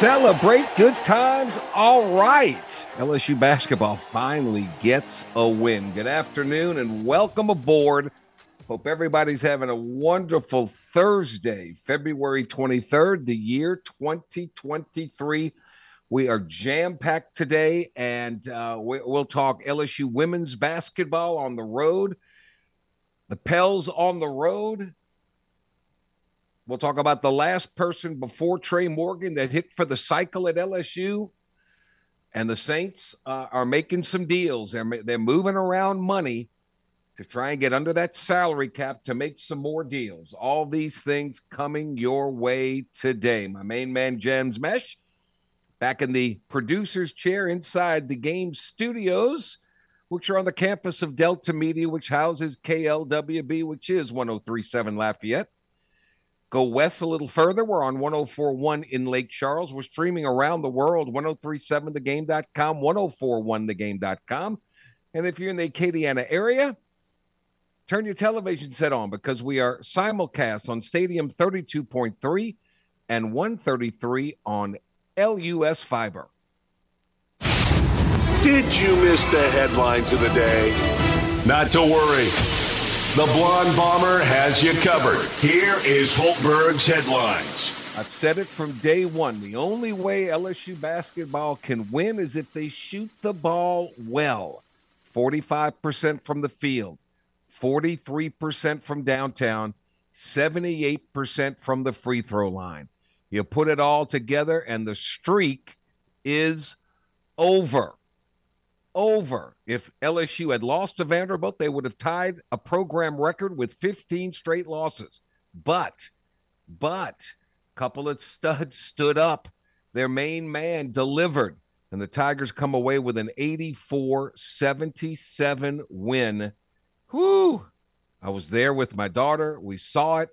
Celebrate good times. All right. LSU basketball finally gets a win. Good afternoon and welcome aboard. Hope everybody's having a wonderful Thursday, February 23rd, the year 2023. We are jam packed today, and uh, we, will talk LSU women's basketball on the road, the Pels on the road, We'll talk about the last person before Trey Morgan that hit for the cycle at LSU. And the Saints uh, are making some deals. They're, they're moving around money to try and get under that salary cap to make some more deals. All these things coming your way today. My main man, James Mesh, back in the producer's chair inside the game studios, which are on the campus of Delta Media, which houses KLWB, which is 1037 Lafayette. Go west a little further. We're on 1041 in Lake Charles. We're streaming around the world 1037thegame.com, 1041thegame.com. And if you're in the Acadiana area, turn your television set on because we are simulcast on Stadium 32.3 and 133 on LUS Fiber. Did you miss the headlines of the day? Not to worry. The Blonde Bomber has you covered. Here is Hultberg's headlines. I've said it from day one. The only way LSU basketball can win is if they shoot the ball well 45% from the field, 43% from downtown, 78% from the free throw line. You put it all together, and the streak is over over. If LSU had lost to Vanderbilt, they would have tied a program record with 15 straight losses. But, but, couple of studs stood up. Their main man delivered, and the Tigers come away with an 84 77 win. Whoo! I was there with my daughter. We saw it.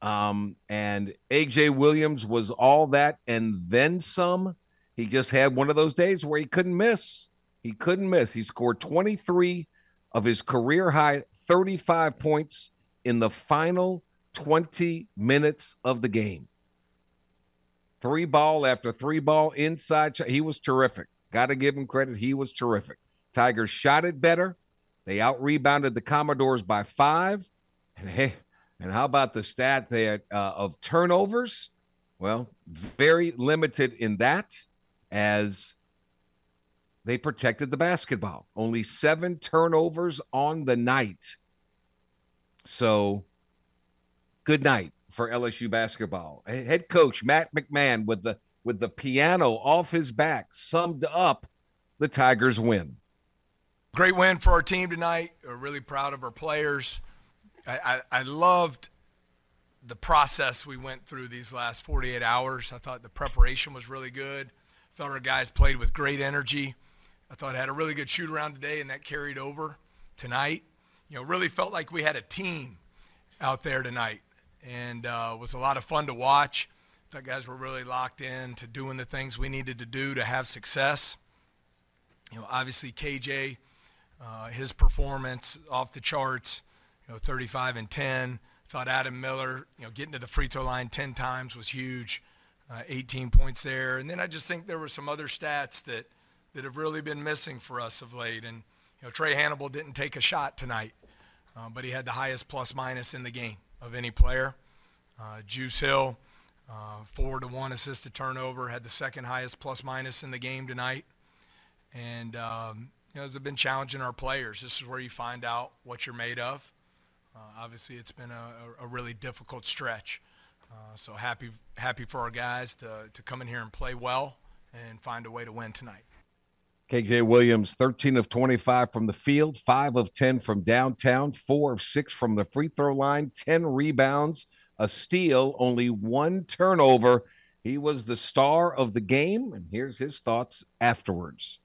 Um, and KJ Williams was all that and then some. He just had one of those days where he couldn't miss. He couldn't miss. He scored 23 of his career high 35 points in the final 20 minutes of the game. Three ball after three ball inside. He was terrific. Got to give him credit. He was terrific. Tigers shot it better. They out rebounded the Commodores by five. And hey, and how about the stat there uh, of turnovers? Well, very limited in that as they protected the basketball. Only seven turnovers on the night. So, good night for LSU basketball. Head coach Matt McMahon with the with the piano off his back summed up the Tigers' win. Great win for our team tonight. We're really proud of our players. I, I, I loved the process we went through these last 48 hours. I thought the preparation was really good. Thought our guys played with great energy. I thought I had a really good shoot around today, and that carried over tonight. You know, really felt like we had a team out there tonight, and uh, was a lot of fun to watch. Thought guys were really locked in to doing the things we needed to do to have success. You know, obviously KJ, uh, his performance off the charts. You know, 35 and 10. Thought Adam Miller, you know, getting to the free throw line 10 times was huge. Uh, 18 points there, and then I just think there were some other stats that that have really been missing for us of late. And you know, Trae Hannibal didn't take a shot tonight, uh, but he had the highest plus minus in the game of any player. Uh, Juice Hill, uh, four to one assisted turnover, had the second highest plus minus in the game tonight. And um, you know, it's been challenging our players. This is where you find out what you're made of. Uh, obviously, it's been a, a really difficult stretch. Uh, so happy, happy for our guys to, to come in here and play well and find a way to win tonight. KJ Williams, 13 of 25 from the field, 5 of 10 from downtown, 4 of 6 from the free throw line, 10 rebounds, a steal, only one turnover. He was the star of the game, and here's his thoughts afterwards.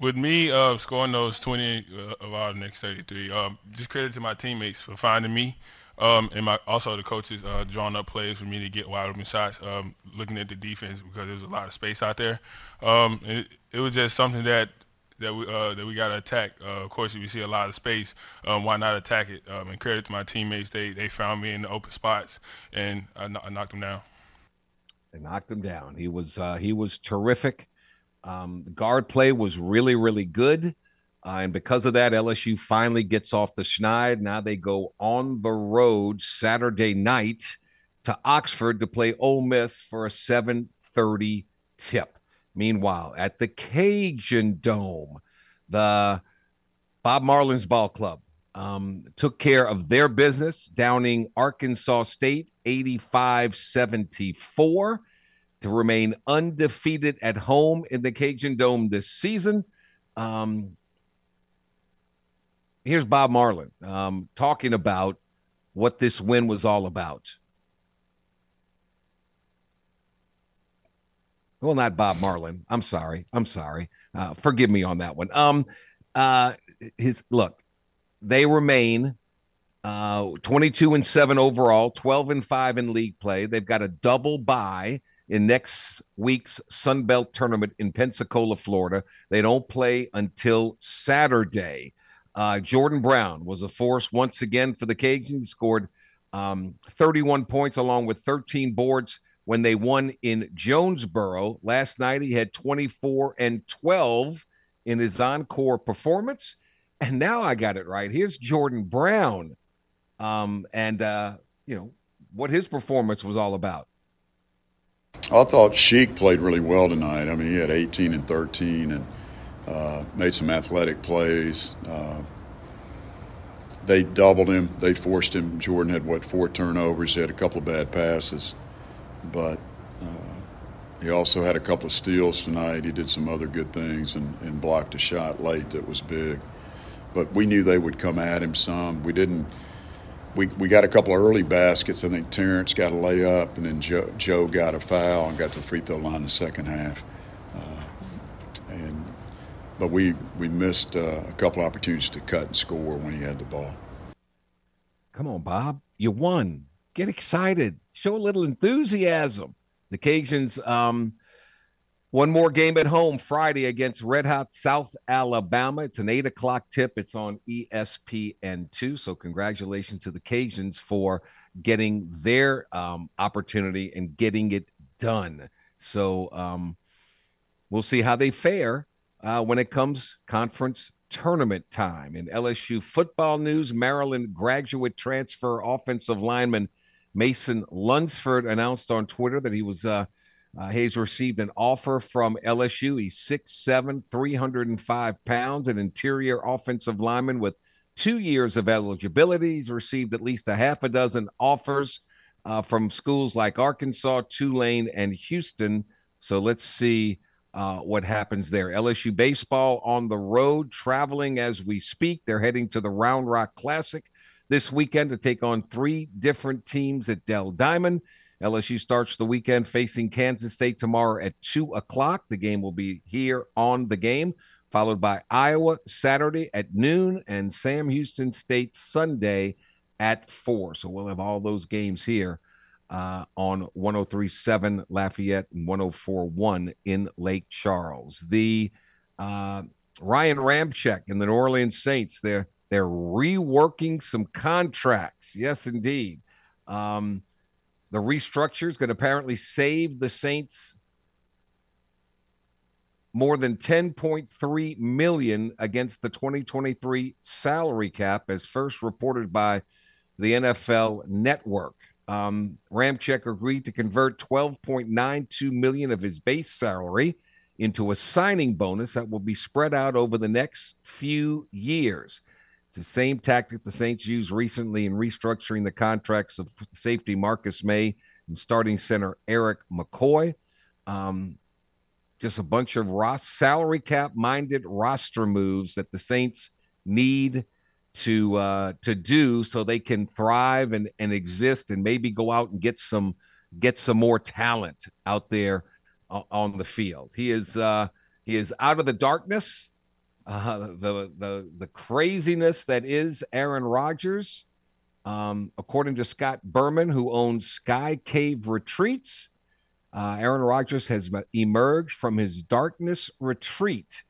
with me uh, scoring those 20 uh, of our next 33, um, just credit to my teammates for finding me. Um, and my also the coaches uh, drawing up plays for me to get wide open shots, um, looking at the defense because there's a lot of space out there. Um, it, it, was just something that that we uh, that we got to attack. Uh, of course, if you see a lot of space, um, why not attack it? Um, and credit to my teammates, they they found me in the open spots and I, I knocked them down. They knocked him down. He was uh, he was terrific. Um, guard play was really, really good. Uh, and because of that, LSU finally gets off the schneid. Now they go on the road Saturday night to Oxford to play Ole Miss for a 7:30 tip. Meanwhile, at the Cajun Dome, the Bob Marlin's Ball Club um, took care of their business, downing Arkansas State 85 74 to remain undefeated at home in the Cajun Dome this season. Um, here's Bob Marlin um, talking about what this win was all about. Well, not Bob Marlin. I'm sorry. I'm sorry. Uh, forgive me on that one. Um, uh, his look, they remain uh 22 and 7 overall, 12 and 5 in league play. They've got a double bye in next week's Sun Belt tournament in Pensacola, Florida. They don't play until Saturday. Uh, Jordan Brown was a force once again for the Cajuns. He scored um, 31 points along with 13 boards when they won in Jonesboro. Last night he had 24 and 12 in his encore performance. And now I got it right. Here's Jordan Brown. Um, and, uh, you know, what his performance was all about. I thought Sheik played really well tonight. I mean, he had 18 and 13 and uh, made some athletic plays. Uh, they doubled him. They forced him. Jordan had, what, four turnovers. He had a couple of bad passes. But uh, he also had a couple of steals tonight. He did some other good things and, and blocked a shot late that was big. But we knew they would come at him some. We didn't – we, we got a couple of early baskets. I think Terrence got a layup, and then Joe, Joe got a foul and got to the free throw line in the second half. But we we missed uh, a couple opportunities to cut and score when he had the ball. Come on, Bob, you won. Get excited. Show a little enthusiasm. The Cajuns um, one more game at home Friday against Red Hot South Alabama. It's an eight o'clock tip. It's on ESPN2. So, congratulations to the Cajuns for getting their um, opportunity and getting it done. So, um, we'll see how they fare uh, when it comes conference tournament time. In LSU football news, Maryland graduate transfer offensive lineman Mason Lunsford announced on Twitter that he was. Uh, uh, Hayes received an offer from LSU. He's 6'7, 305 pounds, an interior offensive lineman with two years of eligibility. He's received at least a half a dozen offers uh, from schools like Arkansas, Tulane, and Houston. So let's see uh, what happens there. LSU baseball on the road, traveling as we speak. They're heading to the Round Rock Classic this weekend to take on three different teams at Dell Diamond. LSU starts the weekend facing Kansas State tomorrow at 2 o'clock. The game will be here on the game, followed by Iowa Saturday at noon and Sam Houston State Sunday at 4. So we'll have all those games here uh, on 1037 Lafayette and 1041 in Lake Charles. The uh, Ryan Ramczyk and the New Orleans Saints, they're, they're reworking some contracts. Yes, indeed. Um, the restructure is going to apparently save the Saints more than 10.3 million against the 2023 salary cap, as first reported by the NFL Network. Um, Ramczyk agreed to convert 12.92 million of his base salary into a signing bonus that will be spread out over the next few years. It's the same tactic the Saints used recently in restructuring the contracts of safety Marcus Maye and starting center Erik McCoy. Um, just a bunch of Ross salary cap minded roster moves that the Saints need to uh, to do so they can thrive and, and exist and maybe go out and get some get some more talent out there uh, on the field. He is uh, he is out of the darkness uh, the the the craziness that is Aaron Rodgers. Um, according to Scott Berman, who owns Sky Cave Retreats, uh, Aaron Rodgers has emerged from his darkness retreat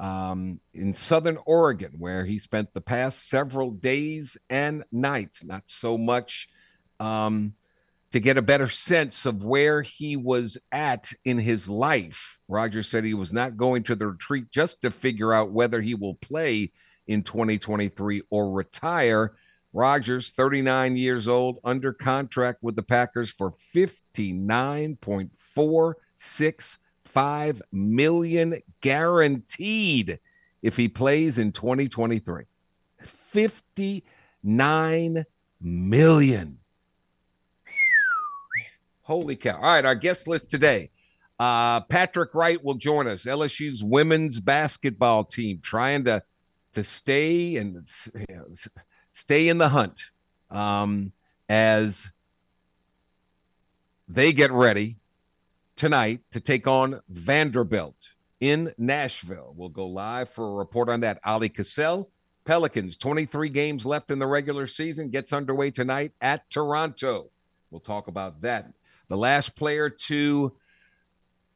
um, in Southern Oregon, where he spent the past several days and nights. Not so much um, to get a better sense of where he was at in his life. Rodgers said he was not going to the retreat just to figure out whether he will play in 2023 or retire. Rodgers, 39 years old, under contract with the Packers for 59.465 million guaranteed if he plays in 2023. 59 million. Holy cow. All right, our guest list today. Uh, Patrick Wright will join us, LSU's women's basketball team, trying to to stay and you know, stay in the hunt um, as they get ready tonight to take on Vanderbilt in Nashville. We'll go live for a report on that. Ali Cassell, Pelicans, 23 games left in the regular season, gets underway tonight at Toronto. We'll talk about that. The last player to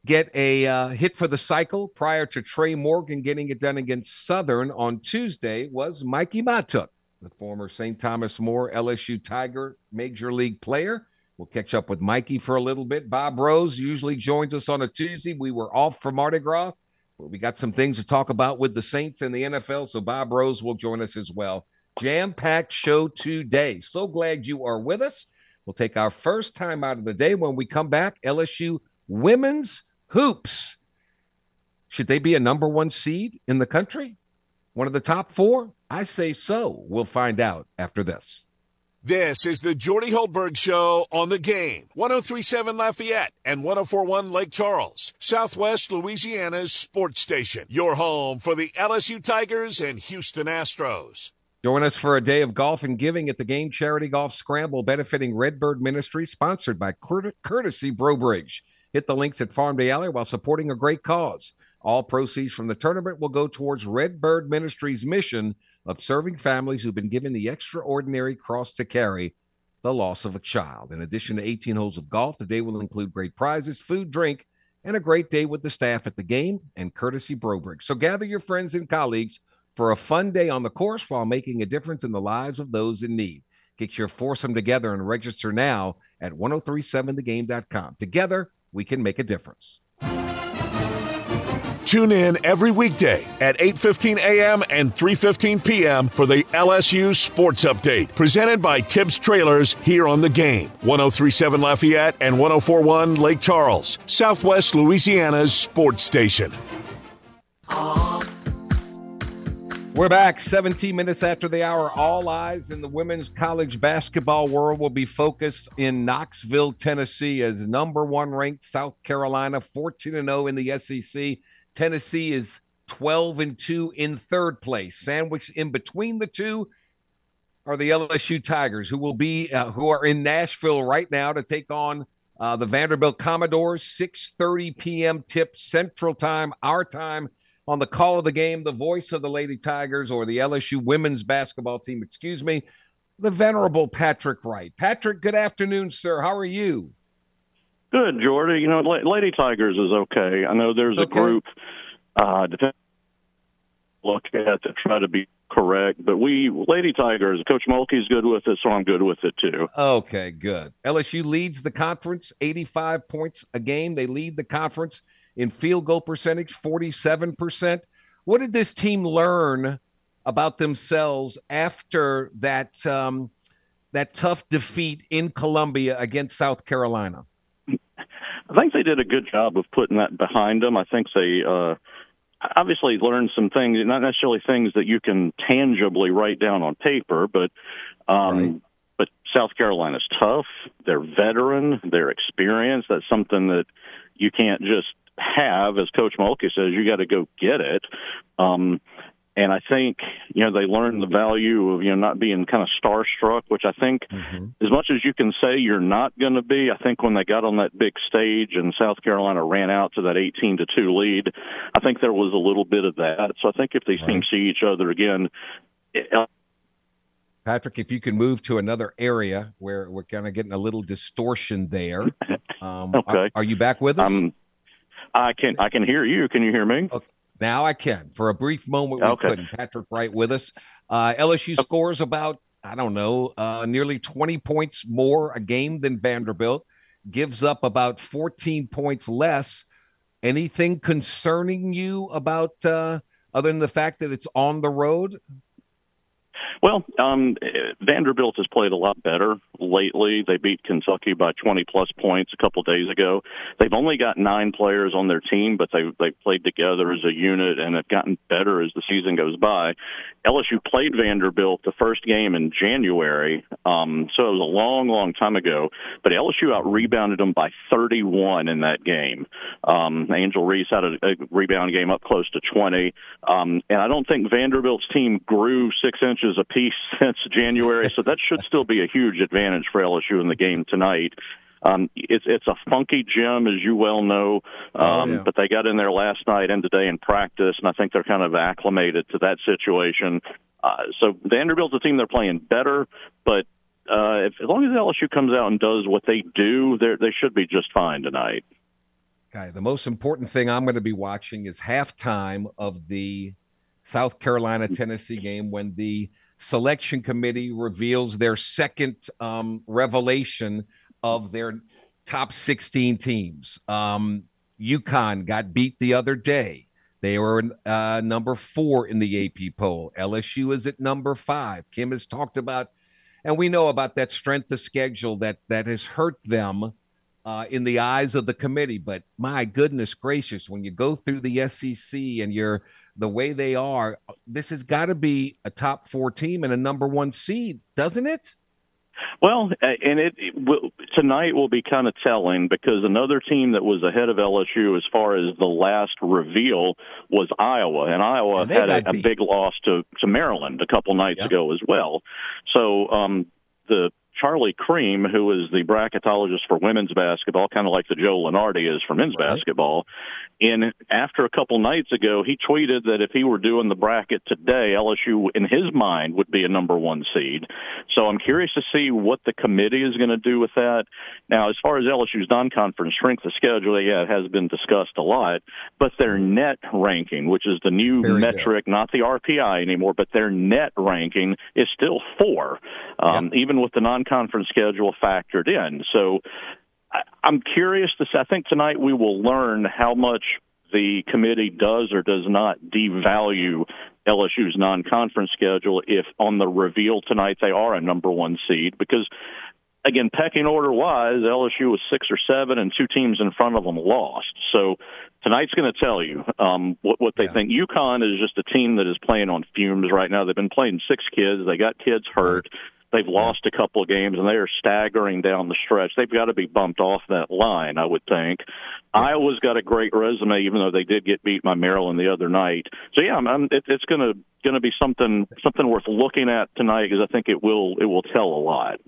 get a uh, hit for the cycle prior to Trey Morgan getting it done against Southern on Tuesday was Mikie Mahtook, the former St. Thomas More LSU Tiger Major League player. We'll catch up with Mikie for a little bit. Bob Rose usually joins us on a Tuesday. We were off for Mardi Gras, but we got some things to talk about with the Saints and the NFL. So Bob Rose will join us as well. Jam packed show today. So glad you are with us. We'll take our first time out of the day when we come back. LSU women's hoops. Should they be a number one seed in the country? One of the top four? I say so. We'll find out after this. This is the Jordy Hultberg Show on the game. 1037 Lafayette and 1041 Lake Charles, Southwest Louisiana's sports station. Your home for the LSU Tigers and Houston Astros. Join us for a day of golf and giving at the Game Charity Golf Scramble benefiting Redbird Ministry, sponsored by Courtesy Brobridge. Hit the links at Farm d'Allie while supporting a great cause. All proceeds from the tournament will go towards Redbird Ministry's mission of serving families who've been given the extraordinary cross to carry the loss of a child. In addition to 18 holes of golf, the day will include great prizes, food, drink, and a great day with the staff at the game and courtesy Brobridge. So gather your friends and colleagues for a fun day on the course while making a difference in the lives of those in need. Get your foursome together and register now at 1037thegame.com. Together, we can make a difference. Tune in every weekday at 8:15 a.m. and 3:15 p.m. for the LSU Sports Update, presented by Tibbs Trailers here on the game. 1037 Lafayette and 1041 Lake Charles, Southwest Louisiana's sports station. We're back 17 minutes after the hour. All eyes in the women's college basketball world will be focused in Knoxville, Tennessee, as number one ranked South Carolina, 14 0 in the SEC Tennessee is 12 and 2 in third place. Sandwiched in between the two are the LSU Tigers, who will be uh, who are in Nashville right now to take on uh, the Vanderbilt Commodores. 6:30 p.m. tip Central Time, our time on the call of the game. The voice of the Lady Tigers or the LSU women's basketball team, excuse me, the venerable Patrick Wright. Patrick, good afternoon, sir. How are you? Good, Jordy. You know, Lady Tigers is okay. I know there's okay. a group uh, look at to try to be correct, but we Lady Tigers, Coach Mulkey's good with it, so I'm good with it too. Okay, good. LSU leads the conference, 85 points a game. They lead the conference in field goal percentage, 47%. What did this team learn about themselves after that um, that tough defeat in Columbia against South Carolina? I think they did a good job of putting that behind them. I think they uh, obviously learned some things, not necessarily things that you can tangibly write down on paper, but um, right. but South Carolina's tough. They're veteran. They're experienced. That's something that you can't just have, as Coach Mulkey says. You got to go get it. Um, and I think you know they learned the value of you know not being kind of starstruck, which I think Mm-hmm. as much as you can say you're not going to be. I think when they got on that big stage and South Carolina ran out to that 18 to two lead, I think there was a little bit of that. So I think if these teams see each other again. It, Patrick, if you can move to another area where we're kind of getting a little distortion there. Um, Okay. Are, are you back with us? um, I can I can hear you. Can you hear me? Now I can. For a brief moment, we Okay. couldn't. Patrick Wright with us. Uh, LSU scores about, I don't know, uh, nearly 20 points more a game than Vanderbilt, gives up about 14 points less. Anything concerning you about, uh, other than the fact that it's on the road? Well, um, Vanderbilt has played a lot better lately. They beat Kentucky by 20 plus points a couple days ago. They've only got nine players on their team, but they they played together as a unit and have gotten better as the season goes by. LSU played Vanderbilt the first game in January, um, so it was a long, long time ago. But LSU out rebounded them by 31 in that game. Um, Angel Reese had a, a rebound game up close to 20, um, and I don't think Vanderbilt's team grew six inches apiece since January, so that should still be a huge advantage for LSU in the game tonight. Um, it's it's a funky gym, as you well know, um, yeah. but they got in there last night and today in practice, and I think they're kind of acclimated to that situation. Uh, so Vanderbilt's a team they're playing better, but uh, if, as long as LSU comes out and does what they do, they they should be just fine tonight. The most important thing I'm going to be watching is halftime of the South Carolina Tennessee game when the selection committee reveals their second um, revelation of their top 16 teams. Um, UConn got beat the other day. They were uh, number four in the AP poll. LSU is at number five. Kim has talked about, and we know about that strength of schedule that that has hurt them uh, in the eyes of the committee. But my goodness gracious, when you go through the SEC and you're the way they are, this has got to be a top four team and a number one seed, doesn't it? Well, and it, it will, tonight will be kind of telling because another team that was ahead of LSU as far as the last reveal was Iowa, and Iowa And had a, a big loss to to Maryland a couple nights Yeah. ago as well. So um, the Charlie Creme, who is the bracketologist for women's basketball, kind of like the Joe Lunardi is for men's Right. basketball. And after a couple nights ago, he tweeted that if he were doing the bracket today, LSU, in his mind, would be a number one seed. So I'm curious to see what the committee is going to do with that. Now, as far as LSU's non-conference strength of schedule, yeah, it has been discussed a lot. But their net ranking, which is the new Very good. metric, not the RPI anymore, but their net ranking is still four, um, even with the non-conference schedule factored in. So I- I'm curious to see. I think tonight we will learn how much the committee does or does not devalue LSU's non-conference schedule if on the reveal tonight they are a number one seed because again pecking order wise LSU was 6 or 7 and two teams in front of them lost so tonight's going to tell you um, what what they Yeah. think UConn is just a team that is playing on fumes right now they've been playing six kids they got kids hurt They've lost a couple of games and they are staggering down the stretch. They've got to be bumped off that line, I would think. Iowa's got a great resume, even though they did get beat by Maryland the other night. So yeah, I'm, I'm, it, it's going to going to be something something worth looking at tonight because I think it will it will tell a lot.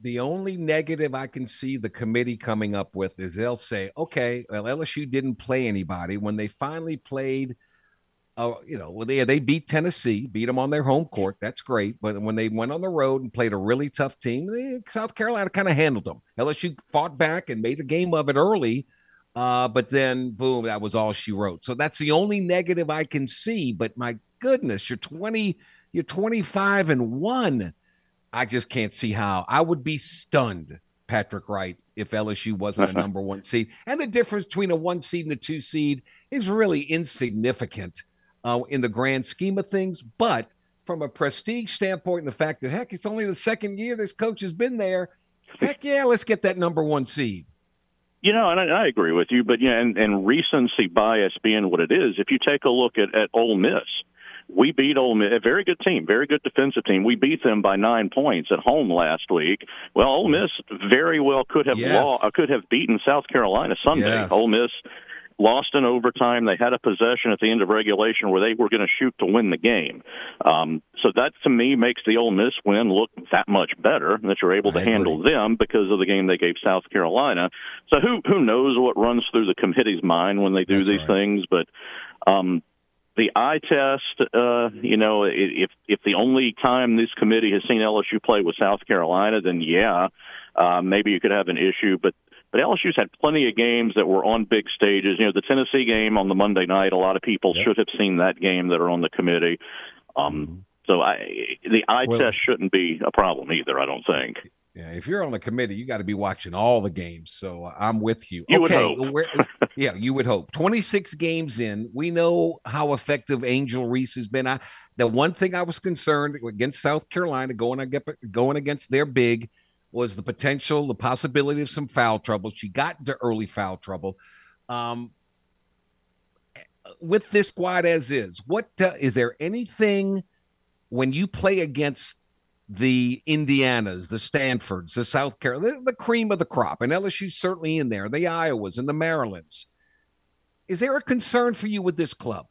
The only negative I can see the committee coming up with is they'll say, okay, well, LSU didn't play anybody. When they finally played, uh, you know, well, they, they beat Tennessee, beat them on their home court. That's great. But when they went on the road and played a really tough team, they, South Carolina kind of handled them. LSU fought back and made a game of it early. Uh, but then, boom, that was all she wrote. So that's the only negative I can see. But my goodness, you're 20, you're 25 and one. I just can't see how. I would be stunned, Patrick Wright, if LSU wasn't a number one seed. And the difference between a one seed and a two seed is really insignificant uh, in the grand scheme of things. But from a prestige standpoint, and the fact that, heck, it's only the second year this coach has been there, heck yeah, let's get that number one seed. You know, and I, I agree with you, but yeah, and, and recency bias being what it is, if you take a look at, at Ole Miss, we beat Ole Miss, a very good team, very good defensive team. We beat them by nine points at home last week. Well, Ole Miss very well could have Yes. uh, could have beaten South Carolina Sunday. Yes. Ole Miss lost in overtime. They had a possession at the end of regulation where they were going to shoot to win the game. Um, so that to me makes the Ole Miss win look that much better that you're able to handle them because of the game they gave South Carolina. So who who knows what runs through the committee's mind when they do That's these right. things, but. Um, the eye test, uh, you know, if if the only time this committee has seen LSU play was South Carolina, then yeah, uh, maybe you could have an issue. But but LSU's had plenty of games that were on big stages. You know, the Tennessee game on the Monday night, a lot of people Yep. should have seen that game that are on the committee. Um, So I, the eye Well- test shouldn't be a problem either. I don't think. Yeah, if you're on the committee, you got to be watching all the games. So I'm with you. You okay, yeah, you would hope. 26 games in, we know how effective Angel Reese has been. I, the one thing I was concerned against South Carolina going against, going against their big was the potential, the possibility of some foul trouble. She got into early foul trouble. Um, with this squad as is, what uh, is there anything when you play against the Indianas, the Stanfords, the South Carolina, the, the cream of the crop, and LSU's certainly in there, the Iowas and the Marylands. Is there a concern for you with this club?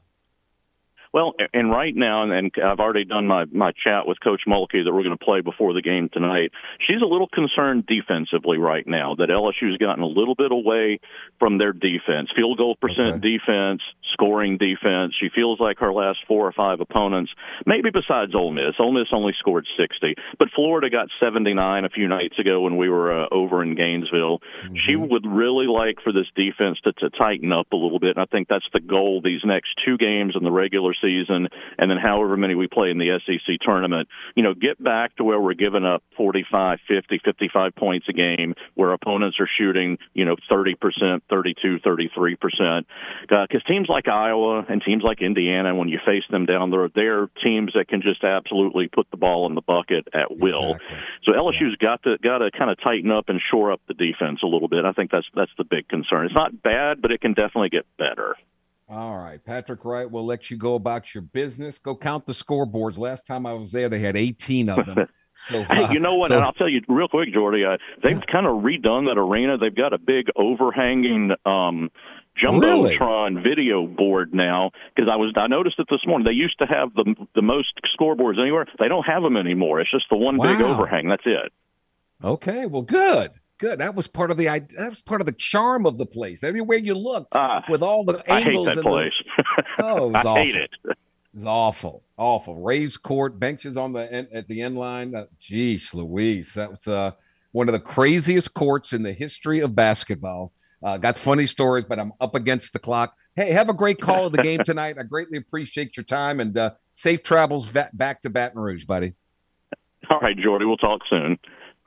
Well, and right now, and, I've already done my, my chat with Coach Mulkey that we're going to play before the game tonight. She's a little concerned defensively right now that LSU's gotten a little bit away from their defense, field goal percent Okay. defense, scoring defense. She feels like her last four or five opponents, maybe besides Ole Miss. Ole Miss only scored 60, but Florida got 79 a few nights ago when we were uh, over in Gainesville. She would really like for this defense to, to tighten up a little bit, and I think that's the goal these next two games in the regular season, and then however many we play in the SEC tournament. You know, get back to where we're giving up 45, 50, 55 points a game, where opponents are shooting, you know, 30%, 32, 33%. Because uh, teams like Iowa and teams like Indiana, when you face them down there, they're teams that can just absolutely put the ball in the bucket at will. Exactly. So LSU's got to got to kind of tighten up and shore up the defense a little bit. I think that's that's the big concern. It's not bad, but it can definitely get better. All right, Patrick Wright we'll let you go about your business. Go count the scoreboards. Last time I was there, they had 18 of them. So, Hey, uh, you know what? so- and I'll tell you real quick, Jordy. Uh, they've kind of redone that arena. They've got a big overhanging um, jumbotron video board now. Because I was I noticed it this morning. They used to have the the most scoreboards anywhere. They don't have them anymore. It's just the one big overhang. That's it. okay, well, good, good. That was part of the that was part of the charm of the place. Everywhere you looked, Ah, with all the angles. I hate that and the- place. Oh, it was I hate awful. it. It's awful, awful. Raised court, benches on the end, at the end line. Uh, geez, Louise, that was uh, one of the craziest courts in the history of basketball. Uh, got funny stories, but I'm up against the clock. Hey, have a great call of the game tonight. I greatly appreciate your time and uh, safe travels back to Baton Rouge, buddy. All right, Jordy. We'll talk soon.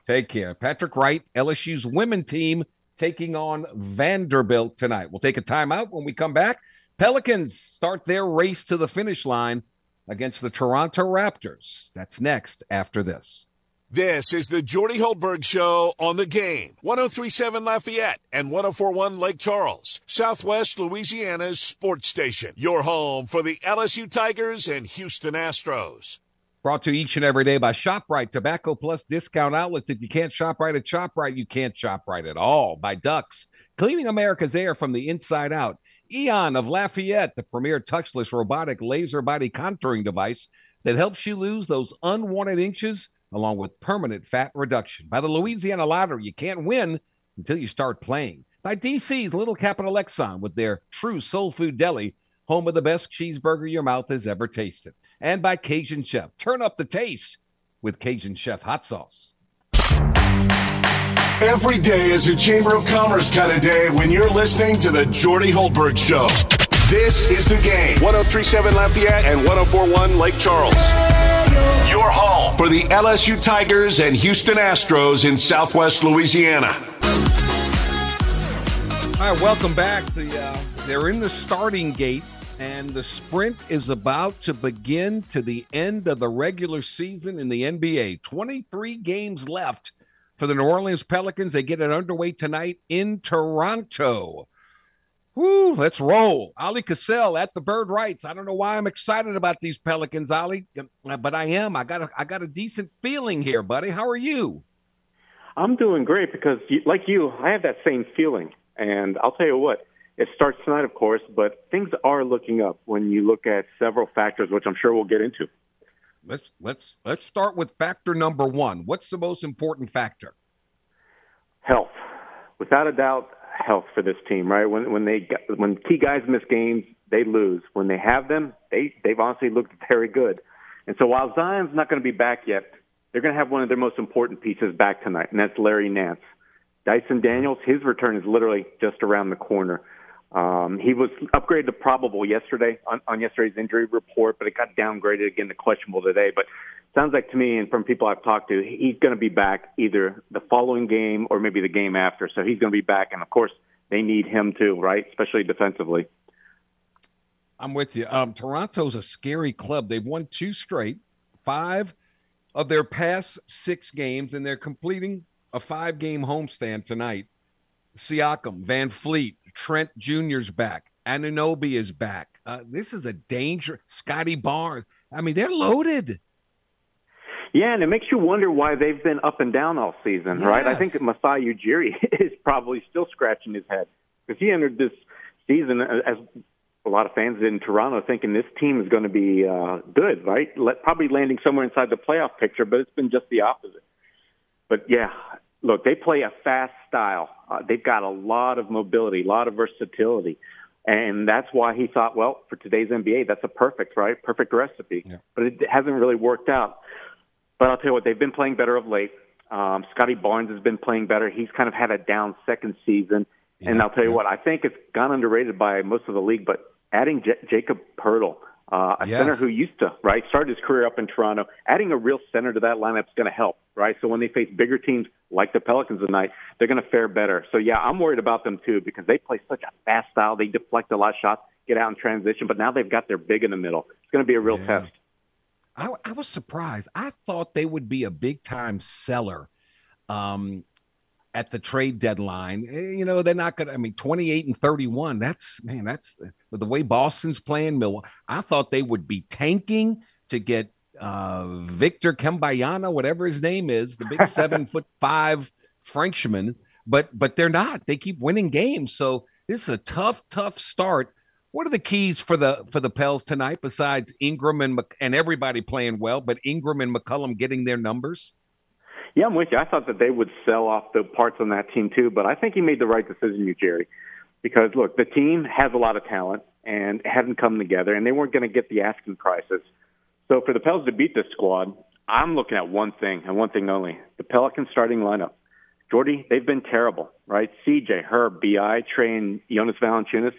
Take care. Patrick Wright, LSU's women team taking on Vanderbilt tonight. We'll take a timeout when we come back. Pelicans start their race to the finish line against the Toronto Raptors. That's next after this. This is the Jordy Hultberg Show on the game. 1037 Lafayette and 1041 Lake Charles, Southwest Louisiana's sports station. Your home for the LSU Tigers and Houston Astros. Brought to you each and every day by ShopRite, Tobacco Plus discount outlets. If you can't shop right at ShopRite, you can't shop right at all. By Ducks, cleaning America's air from the inside out. Eon of Lafayette, the premier touchless robotic laser body contouring device that helps you lose those unwanted inches along with permanent fat reduction. By the Louisiana Lottery, you can't win until you start playing. By DC's Little Capital Exxon with their true soul food deli, home of the best cheeseburger your mouth has ever tasted. And by Cajun Chef. Turn up the taste with Cajun Chef hot sauce. Every day is a Chamber of Commerce kind of day when you're listening to the Jordy Hultberg Show. This is the game. 1037 Lafayette and 1041 Lake Charles. Your home for the LSU Tigers and Houston Astros in Southwest Louisiana. All right, welcome back. The uh, they're in the starting gate, and the sprint is about to begin to the end of the regular season in the NBA. Twenty-three games left for the New Orleans Pelicans. They get it underway tonight in Toronto. Woo, let's roll. Ali Cassell at the Bird Rights. I don't know why I'm excited about these Pelicans, Ali, but I am. I got a, I got a decent feeling here, buddy. How are you? I'm doing great because, like you, I have that same feeling. And I'll tell you what, It starts tonight, of course, but things are looking up when you look at several factors, which I'm sure we'll get into. Let's let's let's start with factor number one. What's the most important factor? Health, without a doubt, health for this team. Right when when they when key guys miss games, they lose. When they have them, they they've honestly looked very good. And so while Zion's not going to be back yet, they're going to have one of their most important pieces back tonight, and that's Larry Nance. Dyson Daniels, his return is literally just around the corner. Um, he was upgraded to probable yesterday on, on yesterday's injury report, but it got downgraded again to questionable today. But sounds like to me, and from people I've talked to, he's going to be back either the following game or maybe the game after. So he's going to be back, and of course they need him too, right? Especially defensively. I'm with you. Um, Toronto's a scary club. They've won two straight, five of their past six games, and they're completing a five-game homestand tonight. Siakam, VanVleet, Trent Jr.'s back. Anunoby is back. Uh, this is a danger. Scottie Barnes. I mean, they're loaded. Yeah, and it makes you wonder why they've been up and down all season, yes. right? I think Masai Ujiri is probably still scratching his head because he entered this season as a lot of fans in Toronto thinking this team is going to be uh, good, right? Let, probably landing somewhere inside the playoff picture, but it's been just the opposite. But yeah, look, they play a fast style. Uh, they've got a lot of mobility, a lot of versatility. And that's why he thought, well, for today's NBA, that's a perfect, right? Perfect recipe. Yeah. But it hasn't really worked out. But I'll tell you what, they've been playing better of late. Um, Scottie Barnes has been playing better. He's kind of had a down second season. Yeah, and I'll tell you yeah. what, I think it's gone underrated by most of the league, but adding J- Jakob Poeltl – uh, a yes. center who used to right start his career up in Toronto. Adding a real center to that lineup is going to help, right? So when they face bigger teams like the Pelicans tonight, they're going to fare better. So yeah, I'm worried about them too because they play such a fast style. They deflect a lot of shots, get out in transition, but now they've got their big in the middle. It's going to be a real yeah. test. I, I was surprised. I thought they would be a big time seller. Um, at the trade deadline. Eh, you know, they're not going to, I mean, 28 and 31. That's, man, that's the way Boston's playing. Milwaukee, I thought they would be tanking to get uh, Victor Wembanyama, whatever his name is, the big seven foot five Frenchman, but, but they're not. They keep winning games. So this is a tough, tough start. What are the keys for the for the Pels tonight besides Ingram and and everybody playing well, but Ingram and McCollum getting their numbers? Yeah, I'm with you. I thought that they would sell off the parts on that team too, but I think he made the right decision, you Jerry, because look, the team has a lot of talent and hadn't come together, and they weren't going to get the asking prices. So for the Pels to beat this squad, I'm looking at one thing and one thing only: the Pelicans starting lineup. Jordy, they've been terrible, right? CJ, Herb, Bi, and Jonas Valanciunas.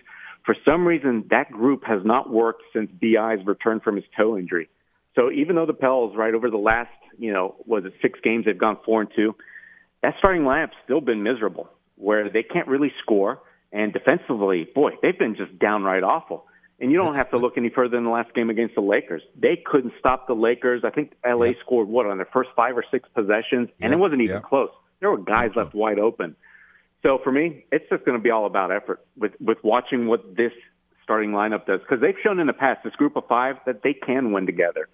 For some reason, that group has not worked since Bi's return from his toe injury. So even though the Pels, right over the last you know, was it six games they've gone four and two. That starting lineup's still been miserable, where they can't really score, and defensively, boy, they've been just downright awful. And you don't That's, have to look any further than the last game against the Lakers. They couldn't stop the Lakers. I think LA yeah. scored what on their first five or six possessions, yeah. and it wasn't even yeah. close. There were guys left wide open. So for me, it's just going to be all about effort with with watching what this starting lineup does because they've shown in the past this group of five that they can win together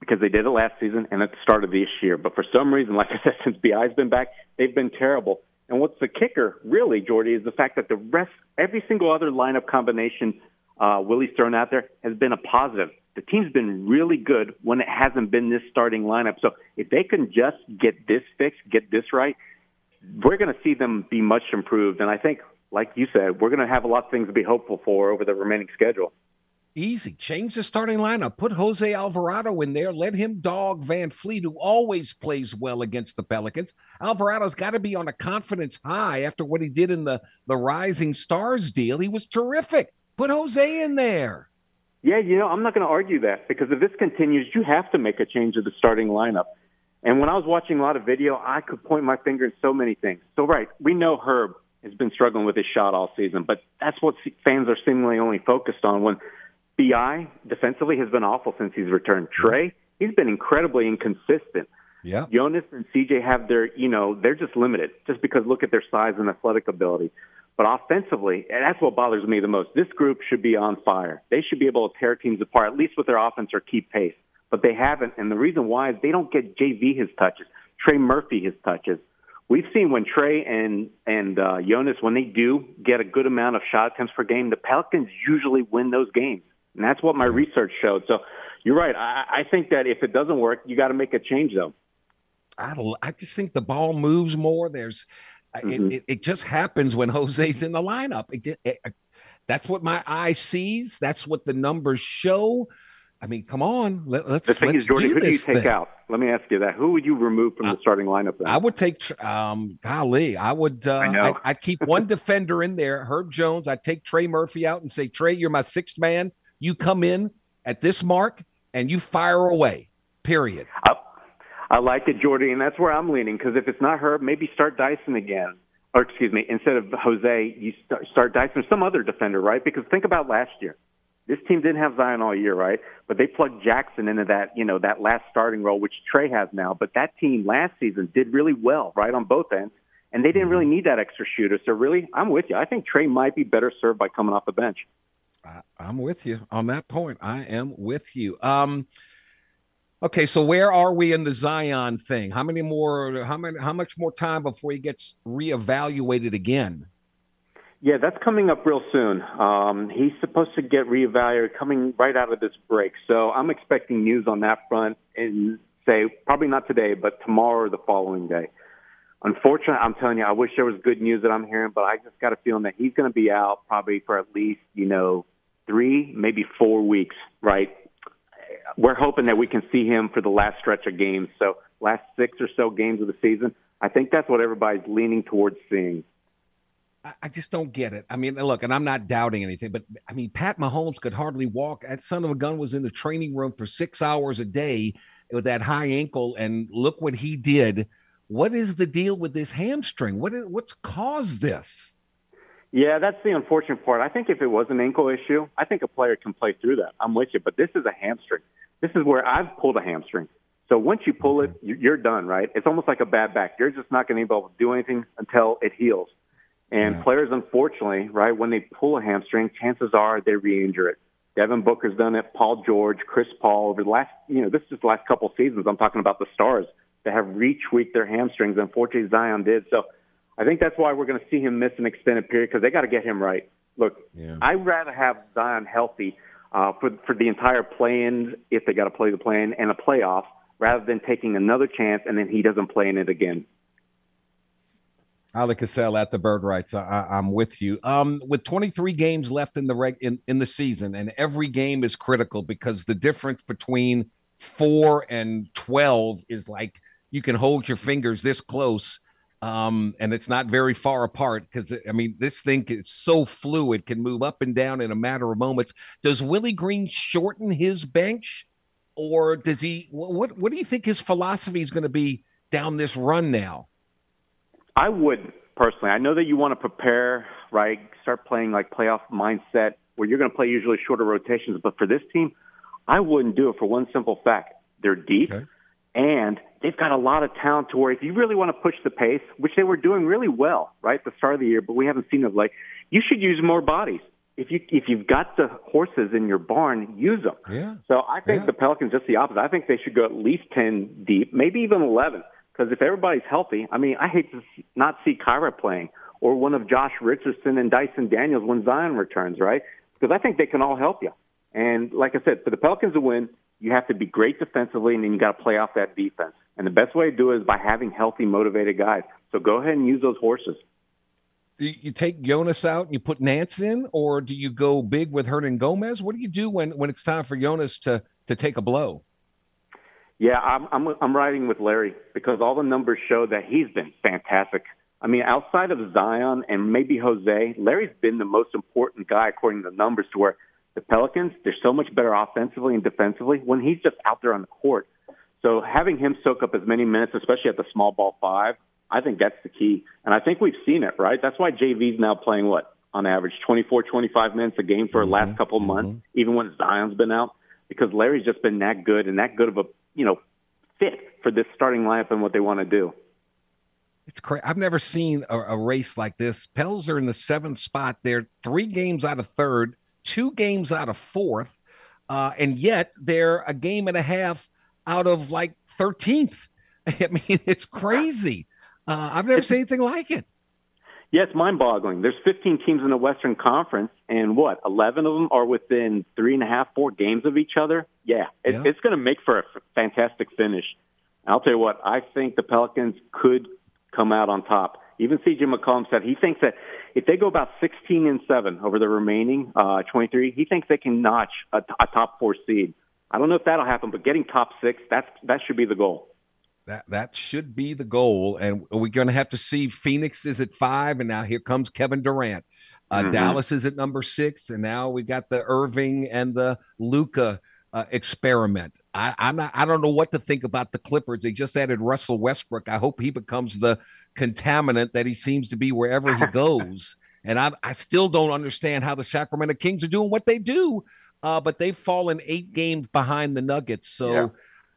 because they did it last season and at the start of this year. But for some reason, like I said, since Bi's been back, they've been terrible. And what's the kicker, really, Jordy, is the fact that the rest, every single other lineup combination uh, Willie's thrown out there has been a positive. The team's been really good when it hasn't been this starting lineup. So if they can just get this fixed, get this right, we're going to see them be much improved. And I think, like you said, we're going to have a lot of things to be hopeful for over the remaining schedule. Easy. Change the starting lineup. Put Jose Alvarado in there. Let him dog VanVleet, who always plays well against the Pelicans. Alvarado's got to be on a confidence high after what he did in the, the Rising Stars deal. He was terrific. Put Jose in there. Yeah, you know, I'm not going to argue that because if this continues, you have to make a change to the starting lineup. And when I was watching a lot of video, I could point my finger at so many things. So, right, we know Herb has been struggling with his shot all season, but that's what fans are seemingly only focused on when – Bi defensively has been awful since he's returned. Mm-hmm. Trey, he's been incredibly inconsistent. Yeah. Jonas and CJ have their, you know, they're just limited just because look at their size and athletic ability. But offensively, and that's what bothers me the most. This group should be on fire. They should be able to tear teams apart, at least with their offense or keep pace. But they haven't. And the reason why is they don't get JV his touches, Trey Murphy his touches. we've seen when Trey and and uh, Jonas, when they do get a good amount of shot attempts per game, the Pelicans usually win those games, and that's what my research showed. So you're right. I, I think that if it doesn't work, you got to make a change, though. I I just think the ball moves more. There's mm-hmm. it, it, it, just happens when Jose's in the lineup. It, it, that's what my eye sees. That's what the numbers show. I mean, come on. Let, us The thing let's is, Jordy, who do you take thing. out? Let me ask you that. Who would you remove from the starting lineup? Then? I would take. Um, golly, I would. Uh, I I'd, I'd keep one defender in there, Herb Jones. I'd take Trey Murphy out and say, Trey, you're my sixth man. You come in at this mark and you fire away. Period. I, I like it, Jordy, and that's where I'm leaning. Because if it's not her, maybe start Dyson again or excuse me, instead of Jose, you start, start Dyson, or some other defender, right? Because think about last year. This team didn't have Zion all year, right? But they plugged Jackson into that, you know, that last starting role, which Trey has now. But that team last season did really well, right, on both ends, and they didn't really need that extra shooter. So really, I'm with you. I think Trey might be better served by coming off the bench. I'm with you on that point. I am with you. Um, Okay, so where are we in the Zion thing? How many more? How many? How much more time before he gets reevaluated again? Yeah, that's coming up real soon. Um, he's supposed to get reevaluated coming right out of this break. So I'm expecting news on that front in say probably not today, but tomorrow or the following day. Unfortunately, I'm telling you, I wish there was good news that I'm hearing, but I just got a feeling that he's going to be out probably for at least you know three, maybe four weeks, right? We're hoping that we can see him for the last stretch of games. So last six or so games of the season. I think that's what everybody's leaning towards seeing. I just don't get it. I mean, look, and I'm not doubting anything, but I mean, Pat Mahomes could hardly walk. That son of a gun was in the training room for six hours a day with that high ankle, and look what he did. What is the deal with this hamstring? What is what's caused this? Yeah, that's the unfortunate part. I think if it was an ankle issue, I think a player can play through that. I'm with you, but this is a hamstring. This is where I've pulled a hamstring. So once you pull it, you're done, right? It's almost like a bad back. You're just not going to be able to do anything until it heals. And yeah. players, unfortunately, right, when they pull a hamstring, chances are they re-injure it. Devin Booker's done it. Paul George, Chris Paul, over the last, you know, this is the last couple seasons. I'm talking about the stars that have retweaked their hamstrings. Unfortunately, Zion did. So I think that's why we're going to see him miss an extended period because they got to get him right. Look, yeah. I'd rather have Zion healthy uh, for for the entire play-in if they got to play the play-in and a playoff, rather than taking another chance and then he doesn't play in it again. Oleh Kosel at the Bird Writes. I, am with you. Um, with 23 games left in the reg in, in the season, and every game is critical because the difference between four and 12 is like you can hold your fingers this close um, and it's not very far apart because I mean this thing is so fluid, can move up and down in a matter of moments. Does Willie Green shorten his bench, or does he? What What do you think his philosophy is going to be down this run now? I would personally. I know that you want to prepare, right? Start playing like playoff mindset where you're going to play usually shorter rotations. But for this team, I wouldn't do it for one simple fact: they're deep. Okay and they've got a lot of talent to where if you really want to push the pace, which they were doing really well right at the start of the year, but we haven't seen it like you should use more bodies. If you if you've got the horses in your barn, use them. Yeah. So I think yeah. the Pelicans just the opposite. I think they should go at least ten deep, maybe even eleven. Because if everybody's healthy, I mean, I hate to not see Kira playing or one of Josh Richardson and Dyson Daniels when Zion returns, right? Because I think they can all help you. And like I said, for the Pelicans to win, you have to be great defensively, and then you got to play off that defense. And the best way to do it is by having healthy, motivated guys. So go ahead and use those horses. Do you take Jonas out and you put Nance in, or do you go big with Hernangomez? What do you do when, when it's time for Jonas to to take a blow? Yeah, I'm I'm I'm riding with Larry because all the numbers show that he's been fantastic. I mean, outside of Zion and maybe Jose, Larry's been the most important guy according to the numbers to where the Pelicans, they're so much better offensively and defensively when he's just out there on the court. So having him soak up as many minutes, especially at the small ball five, I think that's the key. And I think we've seen it, right? That's why JV's now playing what? On average, 24, 25 minutes a game for the mm-hmm. last couple months, mm-hmm. even when Zion's been out, because Larry's just been that good and that good of a, you know, fit for this starting lineup and what they want to do. It's crazy. I've never seen a, a, race like this. Pels are in the seventh spot. They're three games out of third two games out of fourth, uh, and yet they're a game and a half out of like 13th. I mean, it's crazy. Uh, I've never seen anything like it. Yeah, it's mind-boggling. There's 15 teams in the Western Conference, and what? 11 of them are within three and a half, four games of each other. Yeah, it, Yeah. it's going to make for a fantastic finish. I'll tell you what. I think the Pelicans could come out on top. Even C.J. McCollum said he thinks that if they go about 16 and seven over the remaining uh, 23, he thinks they can notch a, a top four seed. I don't know if that'll happen, but getting top six, that's that should be the goal. That that should be the goal, and we're going to have to see. Phoenix is at five, and now here comes Kevin Durant. Uh, Mhm. Dallas is at number six, and now we got the Irving and the Luka uh, experiment. I, I'm not. I don't know what to think about the Clippers. They just added Russell Westbrook. I hope he becomes the contaminant that he seems to be wherever he goes. and I, I still don't understand how the Sacramento Kings are doing what they do, uh, but they've fallen eight games behind the Nuggets. So. Yeah.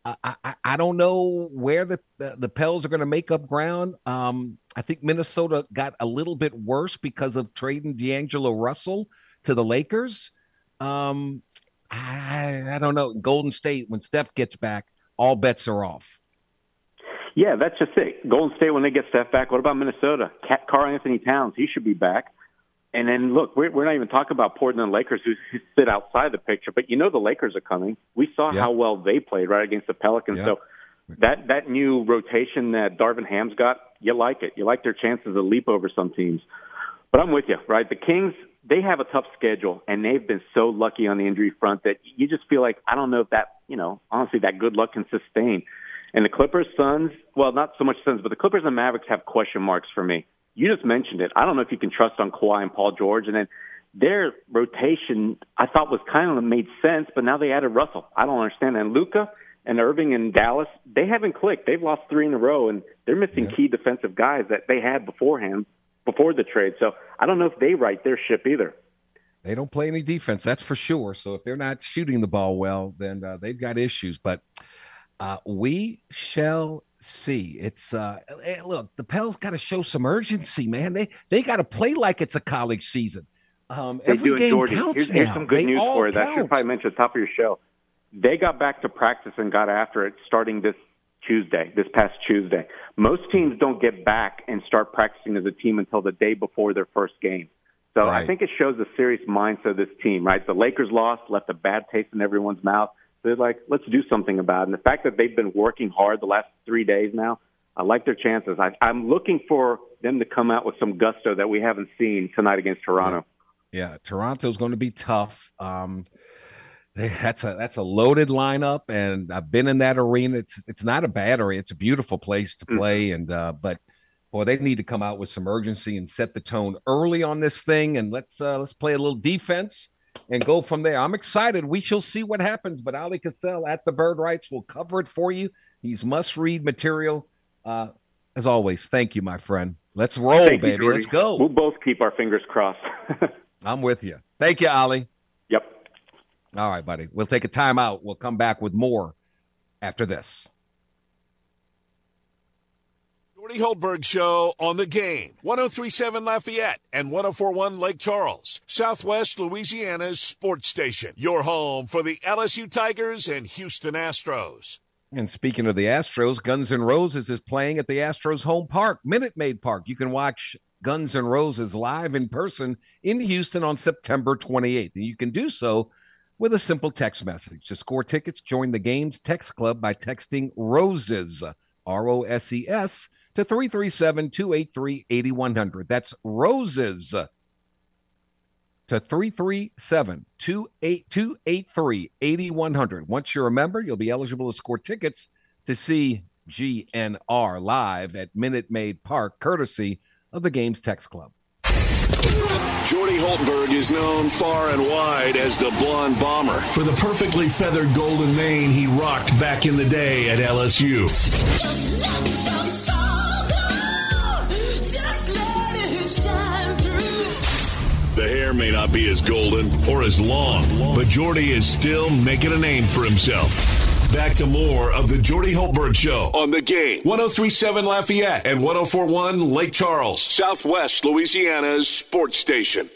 I, I, I don't know where the the, the Pels are going to make up ground. Um, I think Minnesota got a little bit worse because of trading D'Angelo Russell to the Lakers. Um, I, I don't know. Golden State, when Steph gets back, all bets are off. Yeah, that's just it. Golden State when they get Steph back. What about Minnesota? Cat Karl-Anthony Towns, he should be back. And then look, we're, we're not even talking about Portland and Lakers who who sit outside the picture, but you know the Lakers are coming. We saw Yeah. how well they played right against the Pelicans. Yeah. So that that new rotation that Darvin Ham's got, you like it. You like their chances to leap over some teams. But I'm with you, right? The Kings, they have a tough schedule, and they've been so lucky on the injury front that you just feel like I don't know if that, you know, honestly, that good luck can sustain. And the Clippers, Suns, well, not so much Suns, but the Clippers and Mavericks have question marks for me. You just mentioned it. I don't know if you can trust on Kawhi and Paul George, and then their rotation I thought was kind of made sense, but now they added Russell. I don't understand. And Luka and Irving and Dallas, they haven't clicked. They've lost three in a row, and they're missing key defensive guys that they had beforehand before the trade. So I don't know if they right their ship either. They don't play any defense, that's for sure. So if they're not shooting the ball well, then uh, they've got issues. But uh, we shall see. It's uh, eh, look, the Pels got to show some urgency, man. They they got to play like it's a college season. Um, They every do, game counts Here's, here's some good They news for you. That should probably mention at the top of your show. They got back to practice and got after it starting this Tuesday, this past Tuesday. Most teams don't get back and start practicing as a team until the day before their first game. So I think it shows the serious mindset of this team, right? The Lakers lost, left a bad taste in everyone's mouth. They're like, let's do something about it. And the fact that they've been working hard the last three days now, I like their chances. I, I'm looking for them to come out with some gusto that we haven't seen tonight against Toronto. Yeah, Toronto's going to be tough. Um, they, that's a that's a loaded lineup, and I've been in that arena. It's it's not a bad area. It's a beautiful place to play, and uh, but boy, they need to come out with some urgency and set the tone early on this thing, and let's uh, let's play a little defense and go from there. I'm excited. We shall see what happens, but Oleh Kosel at the Bird Writes will cover it for you. He's must read material. Uh, as always, thank you, my friend. Let's roll, Thank baby. Jordy. Let's go. We'll both keep our fingers crossed. I'm with you. Thank you, Oleh. yep. All right, buddy. We'll take a timeout. We'll come back with more after this. Jordy Hultberg Show on the game. 1037 Lafayette and 1041 Lake Charles, Southwest Louisiana's sports station. Your home for the LSU Tigers and Houston Astros. And speaking of the Astros, Guns N' Roses is playing at the Astros home park, Minute Maid Park. You can watch Guns N' Roses live in person in Houston on September 28th. And you can do so with a simple text message. To score tickets, join the game's text club by texting ROSES, R O S E S, to 337 283 8100. That's ROSES to 337 283 8100. Once you're a member, you'll be eligible to score tickets to see GNR live at Minute Maid Park, courtesy of the Games Text Club. Jordy Hultberg is known far and wide as the Blonde Bomber for the perfectly feathered golden mane he rocked back in the day at LSU. The hair may not be as golden or as long, but Jordy is still making a name for himself. Back to more of the Jordy Hultberg Show on the game. 1037 Lafayette and 1041 Lake Charles, Southwest Louisiana's sports station.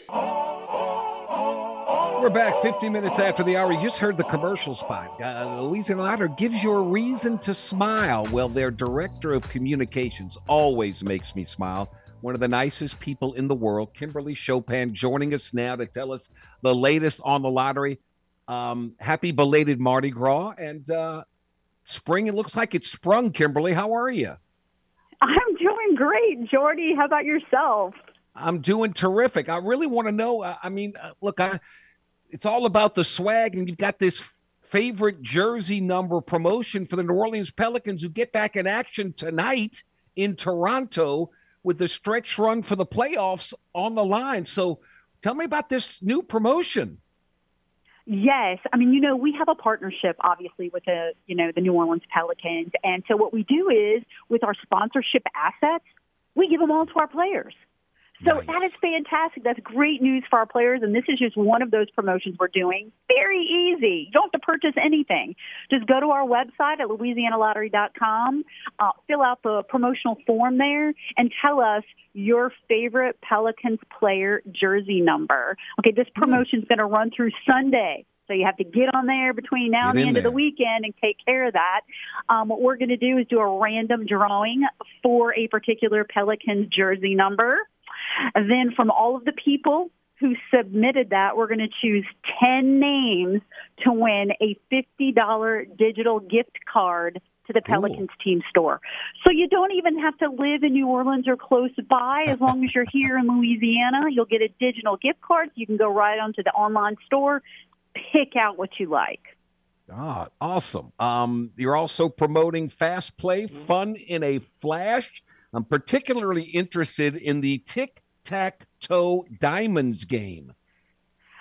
we're back 50 minutes after the hour. You just heard the commercial spot. Uh, Louisiana Lottery gives you a reason to smile. Well, their director of communications always makes me smile. One of the nicest people in the world, Kimberly Chopin, joining us now to tell us the latest on the lottery. Um, happy belated Mardi Gras and uh, spring. It looks like it's sprung. Kimberly, how are you? I'm doing great, Jordy. How about yourself? I'm doing terrific. I really want to know. Uh, I mean, uh, look, I it's all about the swag, and you've got this favorite jersey number promotion for the New Orleans Pelicans who get back in action tonight in Toronto with the stretch run for the playoffs on the line. So tell me about this new promotion. Yes, I mean, you know, we have a partnership obviously with the, you know, the New Orleans Pelicans. And so what we do is with our sponsorship assets, we give them all to our players. So nice. that is fantastic. That's great news for our players. And this is just one of those promotions we're doing. Very easy. You don't have to purchase anything. Just go to our website at louisianalottery.com, uh, fill out the promotional form there, and tell us your favorite Pelicans player jersey number. Okay, this hmm. promotion is going to run through Sunday. So you have to get on there between now and the end there. of the weekend and take care of that. Um, what we're going to do is do a random drawing for a particular Pelicans jersey number. And then from all of the people who submitted that, we're going to choose 10 names to win a $50 digital gift card to the Pelicans Ooh. team store. So you don't even have to live in New Orleans or close by. As long as you're here in Louisiana, you'll get a digital gift card. You can go right onto the online store, pick out what you like. Ah, awesome. Um, you're also promoting fast play, fun in a flash. I'm particularly interested in the tic tac toe diamonds game.